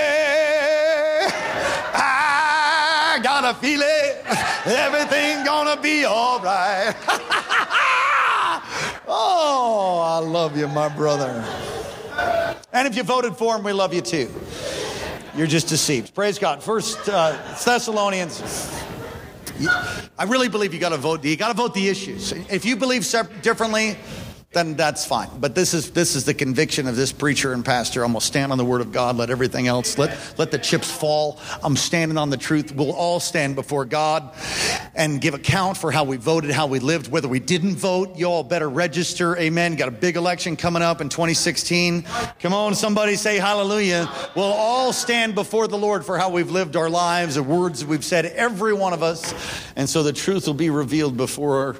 I got a feeling everything gonna be all right. [laughs] oh, I love you, my brother. And if you voted for him, we love you too. You're just deceived. Praise God. First uh, Thessalonians. I really believe you got to vote. You got to vote the issues. If you believe differently, then that's fine. But this is this is the conviction of this preacher and pastor. I'm gonna stand on the word of God. Let everything else let let the chips fall. I'm standing on the truth. We'll all stand before God and give account for how we voted, how we lived, whether we didn't vote. You all better register. Amen. Got a big election coming up in 2016. Come on, somebody say hallelujah. We'll all stand before the Lord for how we've lived our lives, the words we've said, every one of us. And so the truth will be revealed before our,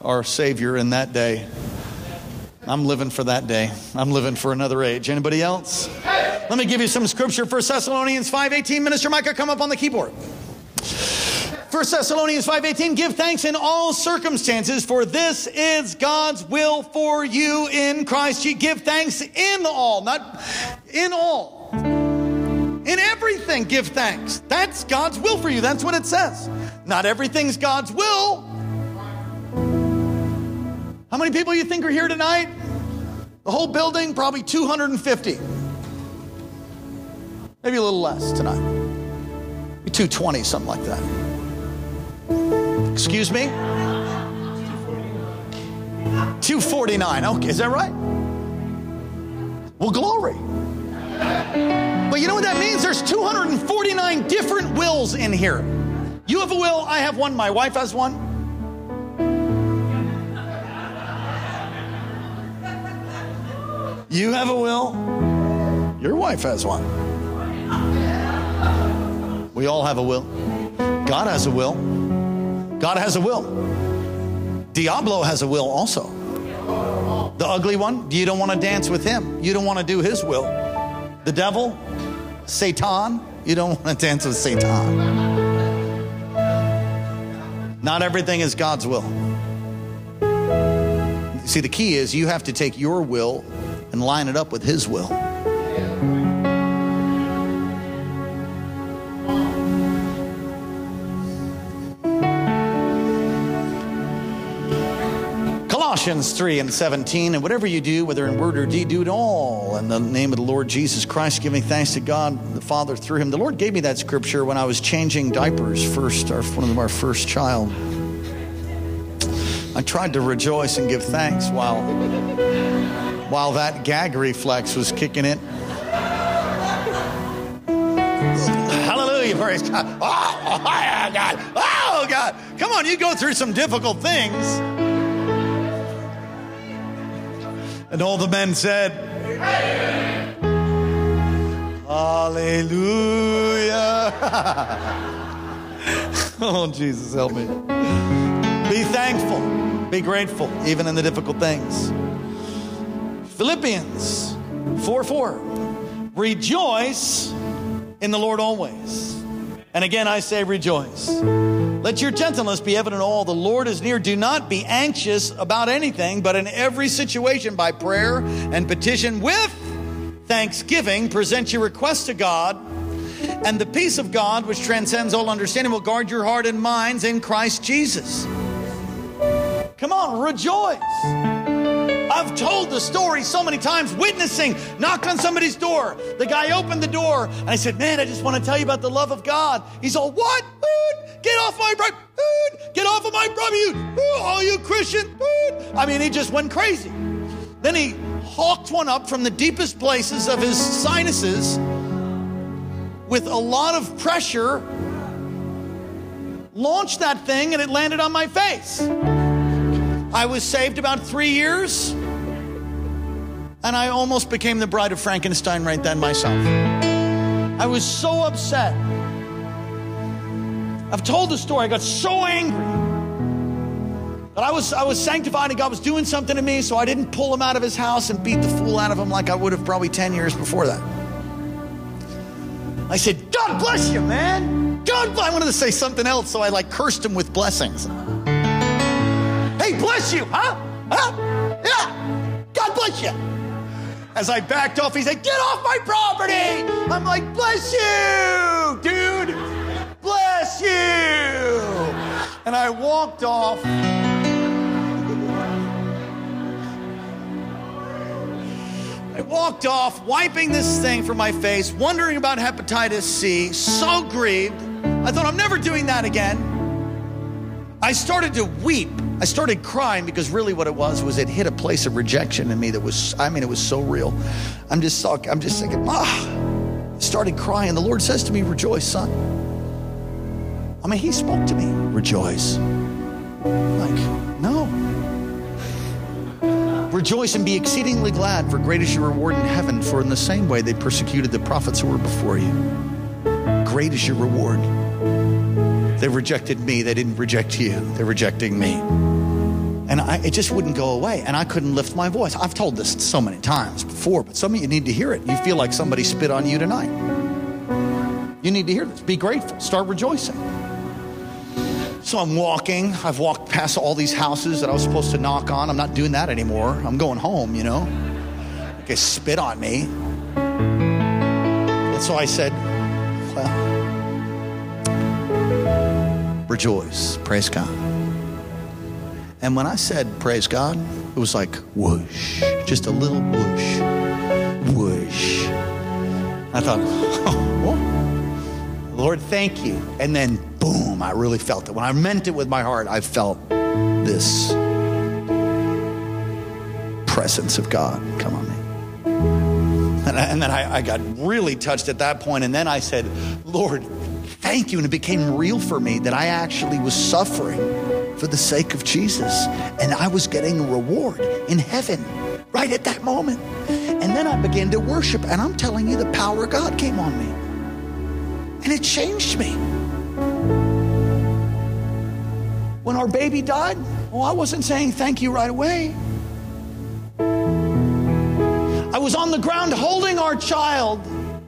our Savior in that day. I'm living for that day. I'm living for another age. Anybody else? Let me give you some scripture. 1 Thessalonians 5.18. Minister Micah, come up on the keyboard. 1 1 Thessalonians 5:18 give thanks in all circumstances for this is God's will for you in Christ Jesus. Give thanks in all, not in all. In everything give thanks. That's God's will for you. That's what it says. Not everything's God's will. How many people you think are here tonight? The whole building probably 250. Maybe a little less tonight. 220, something like that. Excuse me? 249. Okay, is that right? Well, glory. But you know what that means? There's 249 different wills in here. You have a will, I have one, my wife has one. You have a will, your wife has one. We all have a will. God has a will. God has a will. Diablo has a will also. The ugly one, you don't want to dance with him. You don't want to do his will. The devil, Satan, you don't [laughs] want to dance with Satan. Not everything is God's will. See, the key is you have to take your will and line it up with his will. Colossians 3 and 17, and whatever you do, whether in word or deed, do it all in the name of the Lord Jesus Christ, giving thanks to God the Father through him. The Lord gave me that scripture when I was changing diapers first, our, one of our first child. I tried to rejoice and give thanks while, while that gag reflex was kicking in. Hallelujah, praise God. Oh, God. Oh, God. Come on, you go through some difficult things. And all the men said, Hallelujah. [laughs] oh, Jesus, help me. Be thankful, be grateful, even in the difficult things. Philippians 4 4. Rejoice in the Lord always. And again, I say rejoice. Let your gentleness be evident all. The Lord is near. Do not be anxious about anything, but in every situation, by prayer and petition with thanksgiving, present your request to God. And the peace of God, which transcends all understanding, will guard your heart and minds in Christ Jesus. Come on, rejoice. I've told the story so many times, witnessing, knocked on somebody's door. The guy opened the door, and I said, Man, I just want to tell you about the love of God. He's all, What? Get off my bride. Get off of my brother, you, all you Christian. I mean, he just went crazy. Then he hawked one up from the deepest places of his sinuses with a lot of pressure, launched that thing, and it landed on my face. I was saved about three years, and I almost became the bride of Frankenstein right then myself. I was so upset. I've told the story. I got so angry that I was I was sanctified and God was doing something to me, so I didn't pull him out of his house and beat the fool out of him like I would have probably 10 years before that. I said, God bless you, man. God, I wanted to say something else, so I like cursed him with blessings. Hey, bless you, huh? Huh? Yeah. God bless you. As I backed off, he said, Get off my property. I'm like, Bless you, dude. Bless you. And I walked off. I walked off, wiping this thing from my face, wondering about hepatitis C, so grieved. I thought, I'm never doing that again. I started to weep. I started crying because really what it was was it hit a place of rejection in me that was, I mean, it was so real. I'm just, I'm just thinking, ah, started crying. The Lord says to me, rejoice, son. I mean, he spoke to me, rejoice. Like, no. Rejoice and be exceedingly glad, for great is your reward in heaven. For in the same way they persecuted the prophets who were before you. Great is your reward. They rejected me, they didn't reject you, they're rejecting me. And I, it just wouldn't go away. And I couldn't lift my voice. I've told this so many times before, but some of you need to hear it. You feel like somebody spit on you tonight. You need to hear this. Be grateful. Start rejoicing. So I'm walking. I've walked past all these houses that I was supposed to knock on. I'm not doing that anymore. I'm going home, you know. They spit on me. And so I said, well, rejoice, praise God. And when I said praise God, it was like whoosh, just a little whoosh, whoosh. I thought, [laughs] oh, Lord, thank you. And then boom, I really felt it. When I meant it with my heart, I felt this presence of God come on me. And, I, and then I, I got really touched at that point. And then I said, Lord, thank you. And it became real for me that I actually was suffering for the sake of Jesus. And I was getting a reward in heaven right at that moment. And then I began to worship. And I'm telling you, the power of God came on me. And it changed me. When our baby died, well, I wasn't saying thank you right away. I was on the ground holding our child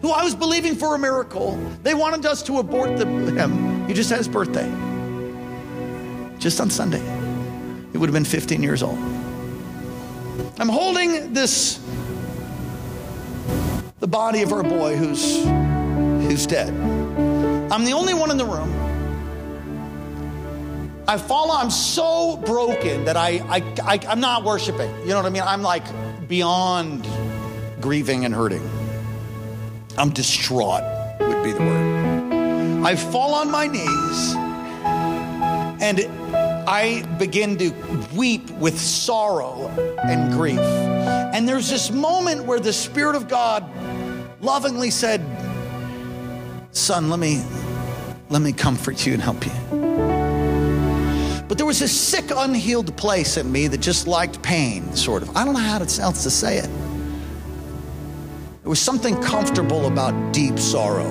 who I was believing for a miracle. They wanted us to abort the, him. He just had his birthday. Just on Sunday. He would have been 15 years old. I'm holding this, the body of our boy who's, who's dead. I'm the only one in the room. I fall, I'm so broken that I, I, I, I'm not worshiping. You know what I mean? I'm like beyond grieving and hurting. I'm distraught, would be the word. I fall on my knees and I begin to weep with sorrow and grief. And there's this moment where the Spirit of God lovingly said, Son, let me let me comfort you and help you. But there was this sick, unhealed place in me that just liked pain, sort of. I don't know how else to say it. There was something comfortable about deep sorrow.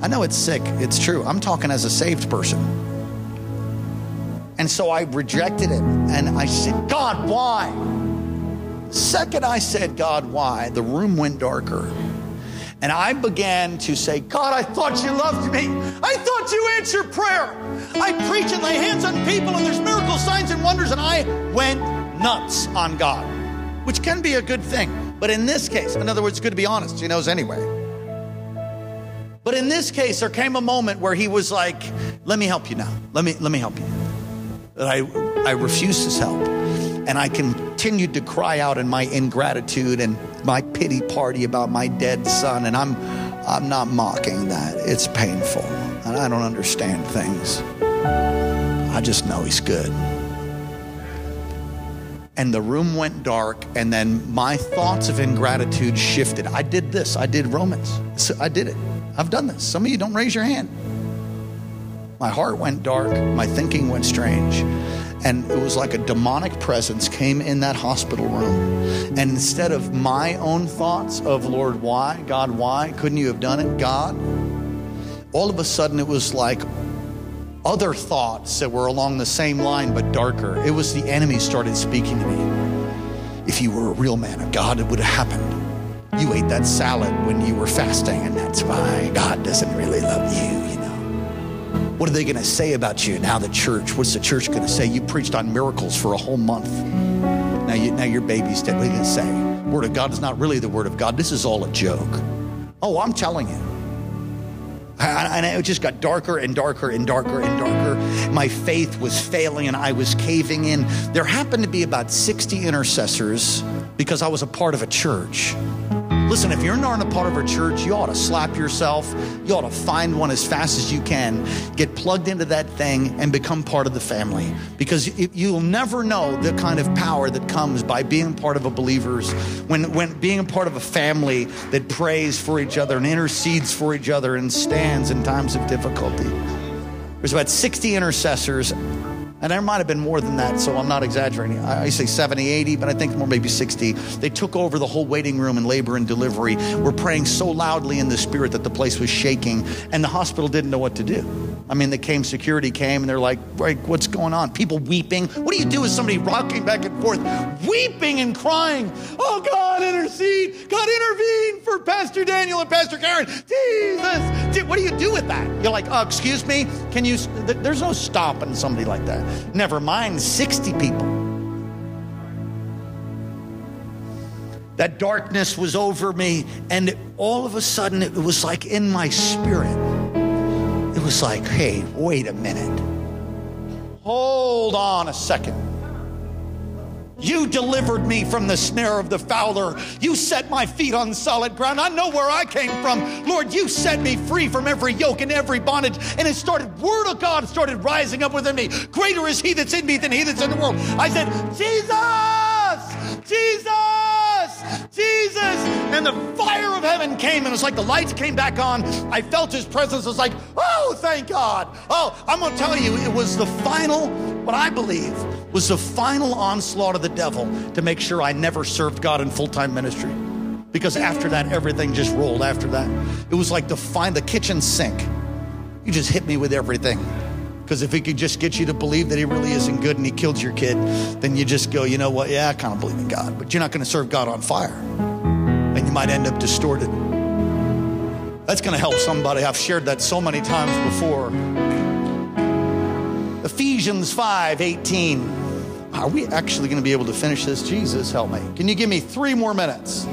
I know it's sick, it's true. I'm talking as a saved person. And so I rejected it and I said, God, why? Second, I said, God, why? The room went darker. And I began to say, God, I thought you loved me. I thought you answered prayer. I preach and lay hands on people, and there's miracles, signs, and wonders. And I went nuts on God, which can be a good thing. But in this case, in other words, good to be honest, he knows anyway. But in this case, there came a moment where he was like, "Let me help you now. Let me let me help you." That I I refused his help, and I continued to cry out in my ingratitude and my pity party about my dead son. And I'm I'm not mocking that. It's painful, and I don't understand things. I just know he's good and the room went dark and then my thoughts of ingratitude shifted. I did this. I did romans so i did it. I've done this. Some of you don't raise your hand. My heart went dark. My thinking went strange. And it was like a demonic presence came in that hospital room. And instead of my own thoughts of lord why? God why couldn't you have done it? God? All of a sudden it was like other thoughts that were along the same line but darker. It was the enemy started speaking to me. If you were a real man of God, it would have happened. You ate that salad when you were fasting, and that's why God doesn't really love you, you know. What are they going to say about you now, the church? What's the church going to say? You preached on miracles for a whole month. Now, you, now your baby's dead. What are they going to say? Word of God is not really the word of God. This is all a joke. Oh, I'm telling you. And it just got darker and darker and darker and darker. My faith was failing and I was caving in. There happened to be about 60 intercessors because I was a part of a church. Listen, if you're not a part of a church, you ought to slap yourself. You ought to find one as fast as you can, get plugged into that thing, and become part of the family. Because you'll never know the kind of power that comes by being part of a believer's, when, when being a part of a family that prays for each other and intercedes for each other and stands in times of difficulty. There's about 60 intercessors and there might have been more than that, so I'm not exaggerating. I say 70, 80, but I think more maybe 60. They took over the whole waiting room in labor and delivery. We're praying so loudly in the spirit that the place was shaking, and the hospital didn't know what to do. I mean, they came, security came, and they're like, what's going on? People weeping. What do you do with somebody rocking back and forth, weeping and crying? Oh, God, intercede. God, intervene for Pastor Daniel and Pastor Karen. Jesus, what do you do with that? You're like, oh, excuse me, can you? There's no stopping somebody like that. Never mind 60 people. That darkness was over me, and all of a sudden it was like in my spirit. It was like, hey, wait a minute. Hold on a second. You delivered me from the snare of the fowler. You set my feet on solid ground. I know where I came from. Lord, you set me free from every yoke and every bondage. And it started, word of God started rising up within me. Greater is he that's in me than he that's in the world. I said, Jesus, Jesus, Jesus. And the fire of heaven came and it was like the lights came back on. I felt his presence. Was like, oh, thank God. Oh, I'm going to tell you, it was the final, what I believe was the final onslaught of the devil to make sure I never served God in full time ministry. Because after that, everything just rolled after that. It was like to find the kitchen sink. You just hit me with everything. Because if he could just get you to believe that he really isn't good and he killed your kid, then you just go, you know what? Yeah, I kind of believe in God, but you're not going to serve God on fire. And you might end up distorted. That's going to help somebody. I've shared that so many times before. Ephesians 5 18. Are we actually going to be able to finish this? Jesus, help me. Can you give me three more minutes?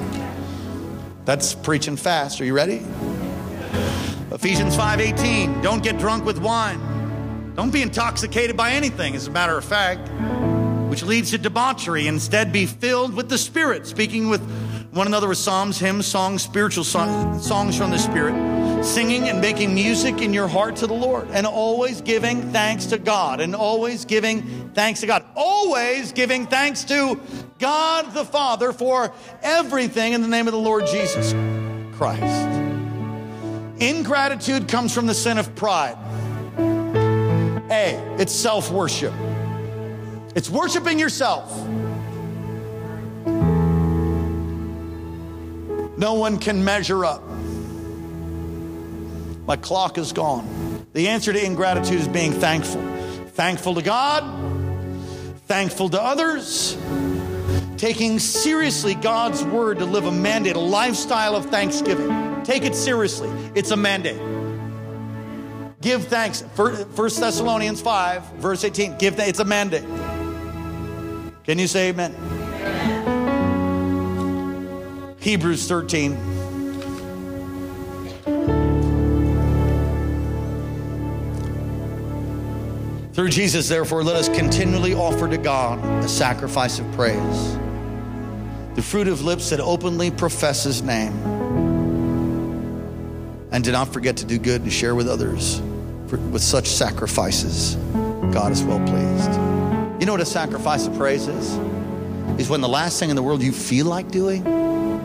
That's preaching fast. Are you ready? Ephesians 5:18. Don't get drunk with wine. Don't be intoxicated by anything, as a matter of fact, which leads to debauchery. Instead, be filled with the Spirit, speaking with one another with psalms, hymns, songs, spiritual songs from the Spirit, singing and making music in your heart to the Lord, and always giving thanks to God, and always giving thanks to God, always giving thanks to God the Father for everything in the name of the Lord Jesus Christ. Ingratitude comes from the sin of pride. A, it's self worship. It's worshiping yourself. No one can measure up. My clock is gone. The answer to ingratitude is being thankful. Thankful to God, thankful to others, taking seriously God's word to live a mandate, a lifestyle of thanksgiving. Take it seriously. It's a mandate. Give thanks. First Thessalonians 5, verse 18. Give thanks. It's a mandate. Can you say amen? Hebrews 13. Through Jesus, therefore, let us continually offer to God a sacrifice of praise, the fruit of lips that openly profess His name. And do not forget to do good and share with others. For with such sacrifices, God is well pleased. You know what a sacrifice of praise is? Is when the last thing in the world you feel like doing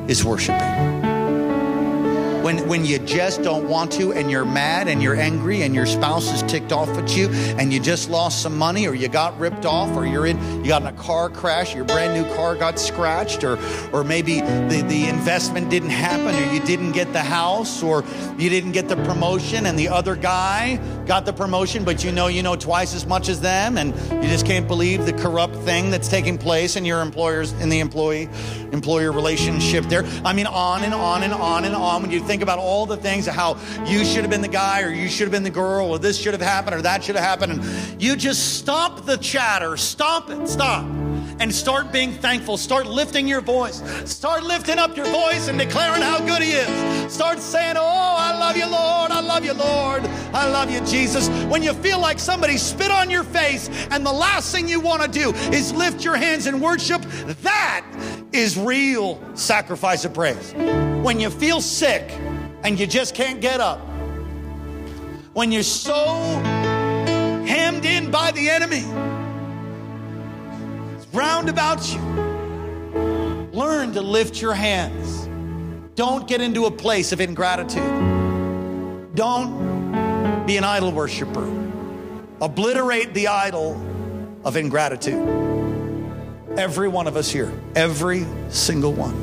is worshiping. When, when you just don't want to and you're mad and you're angry and your spouse is ticked off at you and you just lost some money or you got ripped off or you're in you got in a car crash your brand new car got scratched or or maybe the, the investment didn't happen or you didn't get the house or you didn't get the promotion and the other guy got the promotion but you know you know twice as much as them and you just can't believe the corrupt thing that's taking place in your employers in the employee employer relationship there i mean on and on and on and on when you think about all the things how you should have been the guy or you should have been the girl or this should have happened or that should have happened. And you just stop the chatter, stop it, stop. And start being thankful. Start lifting your voice. Start lifting up your voice and declaring how good He is. Start saying, Oh, I love you, Lord. I love you, Lord. I love you, Jesus. When you feel like somebody spit on your face and the last thing you want to do is lift your hands in worship, that is real sacrifice of praise. When you feel sick, and you just can't get up. When you're so hemmed in by the enemy, round about you. Learn to lift your hands. Don't get into a place of ingratitude. Don't be an idol worshiper. Obliterate the idol of ingratitude. Every one of us here, every single one,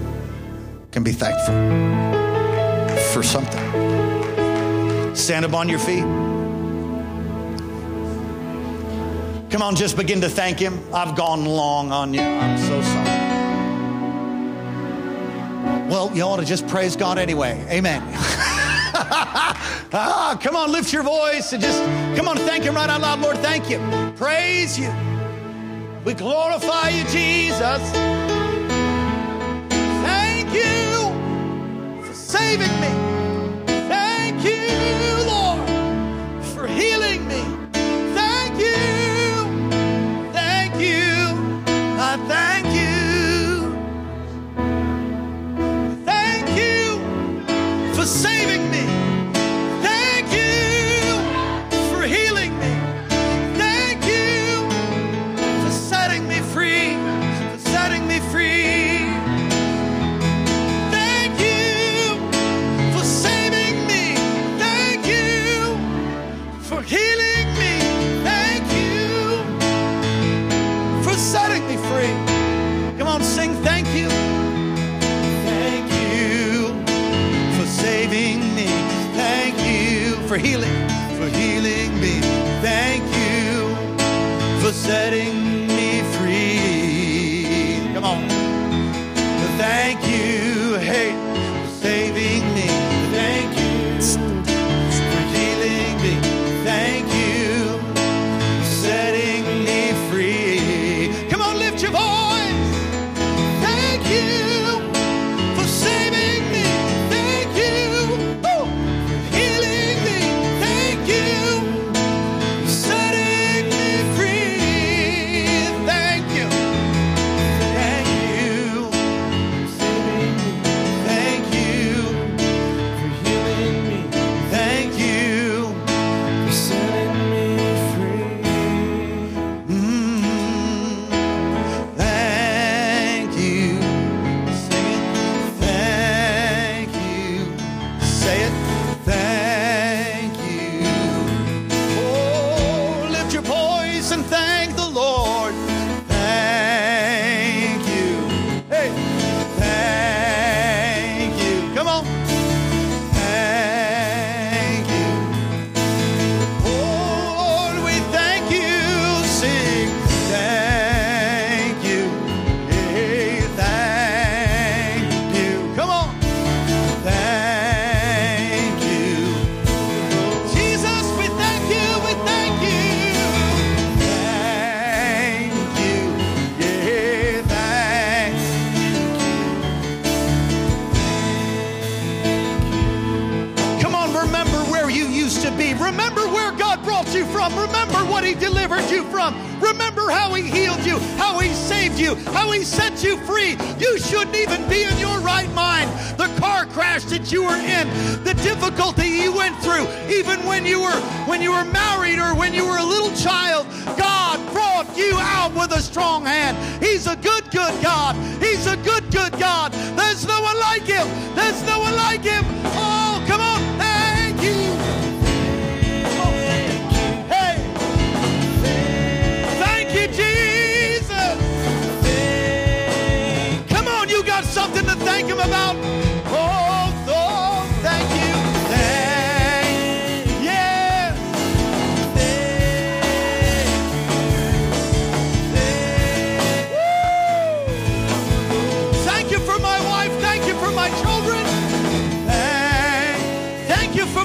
can be thankful for something. Stand up on your feet. Come on, just begin to thank Him. I've gone long on you. I'm so sorry. Well, you ought to just praise God anyway. Amen. [laughs] Ah, come on, lift your voice and just come on, thank Him right out loud. Lord, thank you. Praise you. We glorify you, Jesus. Thank you for saving me. Setting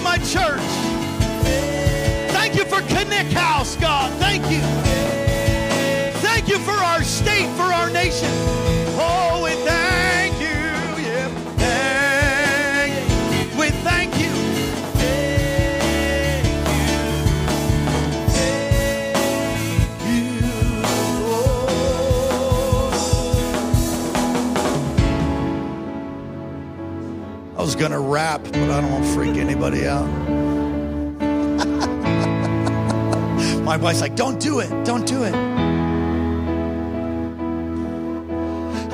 my church. Thank you for Connect House, God. Thank you. Thank you for our state, for our nation. Was gonna rap, but I don't want to freak anybody out. [laughs] My wife's like, don't do it, don't do it.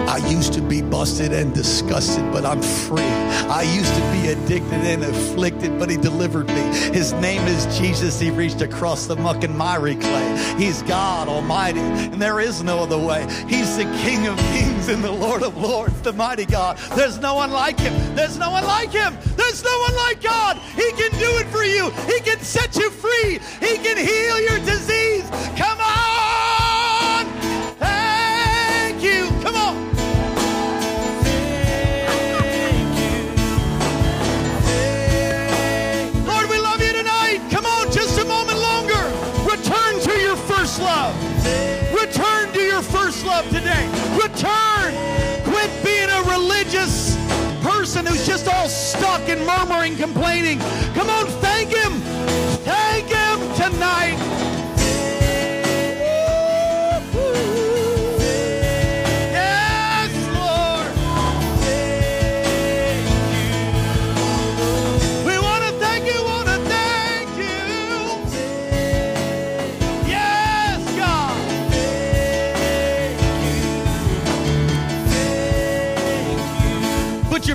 I used to be busted and disgusted, but I'm free. I used to be addicted and afflicted, but He delivered me. His name is Jesus. He reached across the muck and miry clay. He's God Almighty, and there is no other way. He's the King of kings and the Lord of lords, the mighty God. There's no one like Him. There's no one like Him. There's no one like God. He can do it for you, He can set you free, He can heal your disease. Come on! Murmuring, complaining. Come on, thank Him. Thank Him tonight.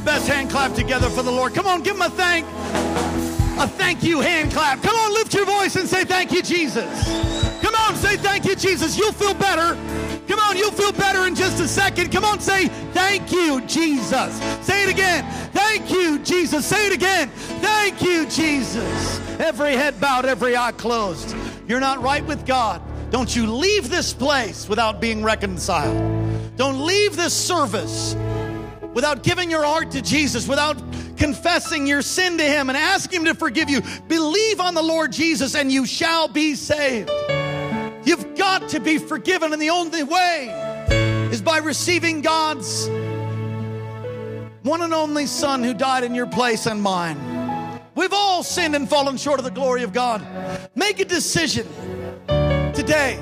Best hand clap together for the Lord. Come on, give him a thank. A thank you hand clap. Come on, lift your voice and say thank you, Jesus. Come on, say thank you, Jesus. You'll feel better. Come on, you'll feel better in just a second. Come on, say thank you, Jesus. Say it again. Thank you, Jesus. Say it again. Thank you, Jesus. Every head bowed, every eye closed. You're not right with God. Don't you leave this place without being reconciled. Don't leave this service without giving your heart to Jesus, without confessing your sin to Him and asking Him to forgive you. Believe on the Lord Jesus and you shall be saved. You've got to be forgiven, and the only way is by receiving God's one and only Son who died in your place and mine. We've all sinned and fallen short of the glory of God. Make a decision today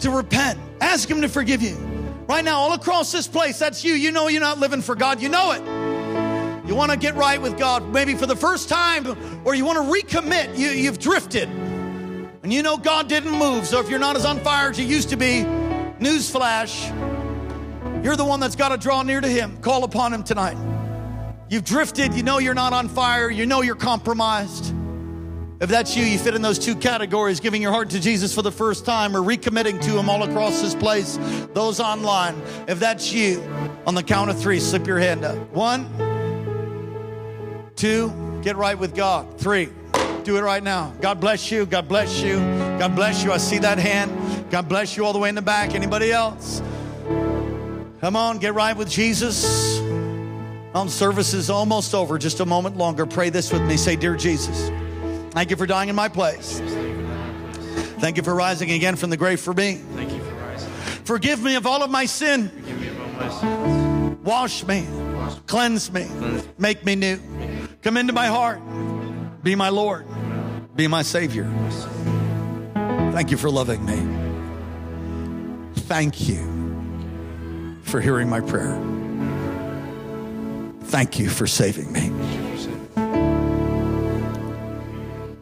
to repent. Ask Him to forgive you. Right now, all across this place, that's you. You know you're not living for God. You know it. You want to get right with God, maybe for the first time, or you want to recommit. You, you've drifted. And you know God didn't move. So if you're not as on fire as you used to be, newsflash, you're the one that's got to draw near to Him. Call upon Him tonight. You've drifted. You know you're not on fire. You know you're compromised. If that's you, you fit in those two categories giving your heart to Jesus for the first time or recommitting to Him all across this place. Those online. If that's you, on the count of three, slip your hand up. One, two, get right with God. Three, do it right now. God bless you. God bless you. God bless you. I see that hand. God bless you all the way in the back. Anybody else? Come on, get right with Jesus. On service is almost over. Just a moment longer. Pray this with me. Say, Dear Jesus, thank you for dying in my place. Thank you for rising again from the grave for me. Thank you for rising. Forgive me of all of my sin. Forgive me of all my sins. Wash me. Cleanse me. Make me new. Come into my heart. Be my Lord. Be my Savior. Thank you for loving me. Thank you for hearing my prayer. Thank you for saving me.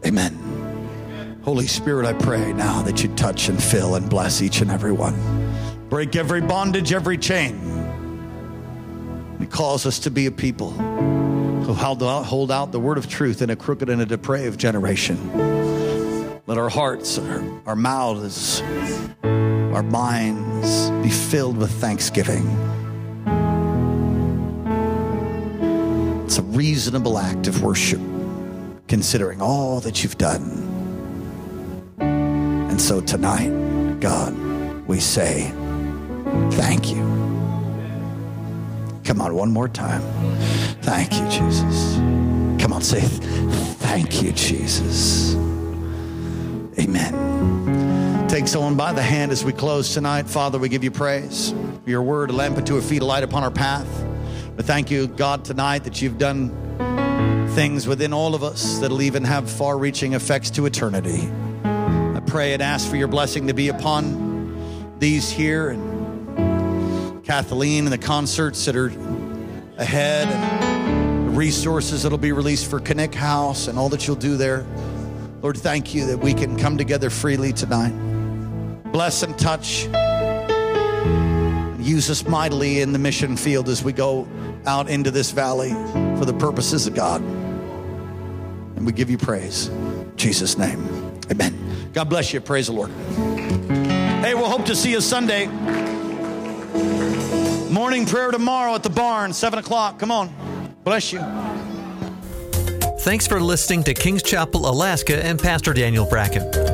Amen. Holy Spirit, I pray now that you touch and fill and bless each and every one. Break every bondage, every chain. He calls us to be a people who hold out, hold out the word of truth in a crooked and a depraved generation. Let our hearts, our, our mouths, our minds be filled with thanksgiving. It's a reasonable act of worship, considering all that you've done. And so tonight, God, we say, thank you. Come on, one more time. Thank you, Jesus. Come on, say, thank you, Jesus. Amen. Take someone by the hand as we close tonight. Father, we give you praise. Your word, a lamp unto our feet, a light upon our path. But thank you, God, tonight that you've done things within all of us that'll even have far reaching effects to eternity. I pray and ask for your blessing to be upon these here and Kathleen and the concerts that are ahead and the resources that'll be released for Connect House and all that you'll do there. Lord, thank you that we can come together freely tonight. Bless and touch. Use us mightily in the mission field as we go out into this valley for the purposes of God. And we give you praise. In Jesus' name. Amen. God bless you. Praise the Lord. Hey, we'll hope to see you Sunday. Morning prayer tomorrow at the barn, 7 o'clock. Come on. Bless you. Thanks for listening to Kings Chapel, Alaska, and Pastor Daniel Bracken.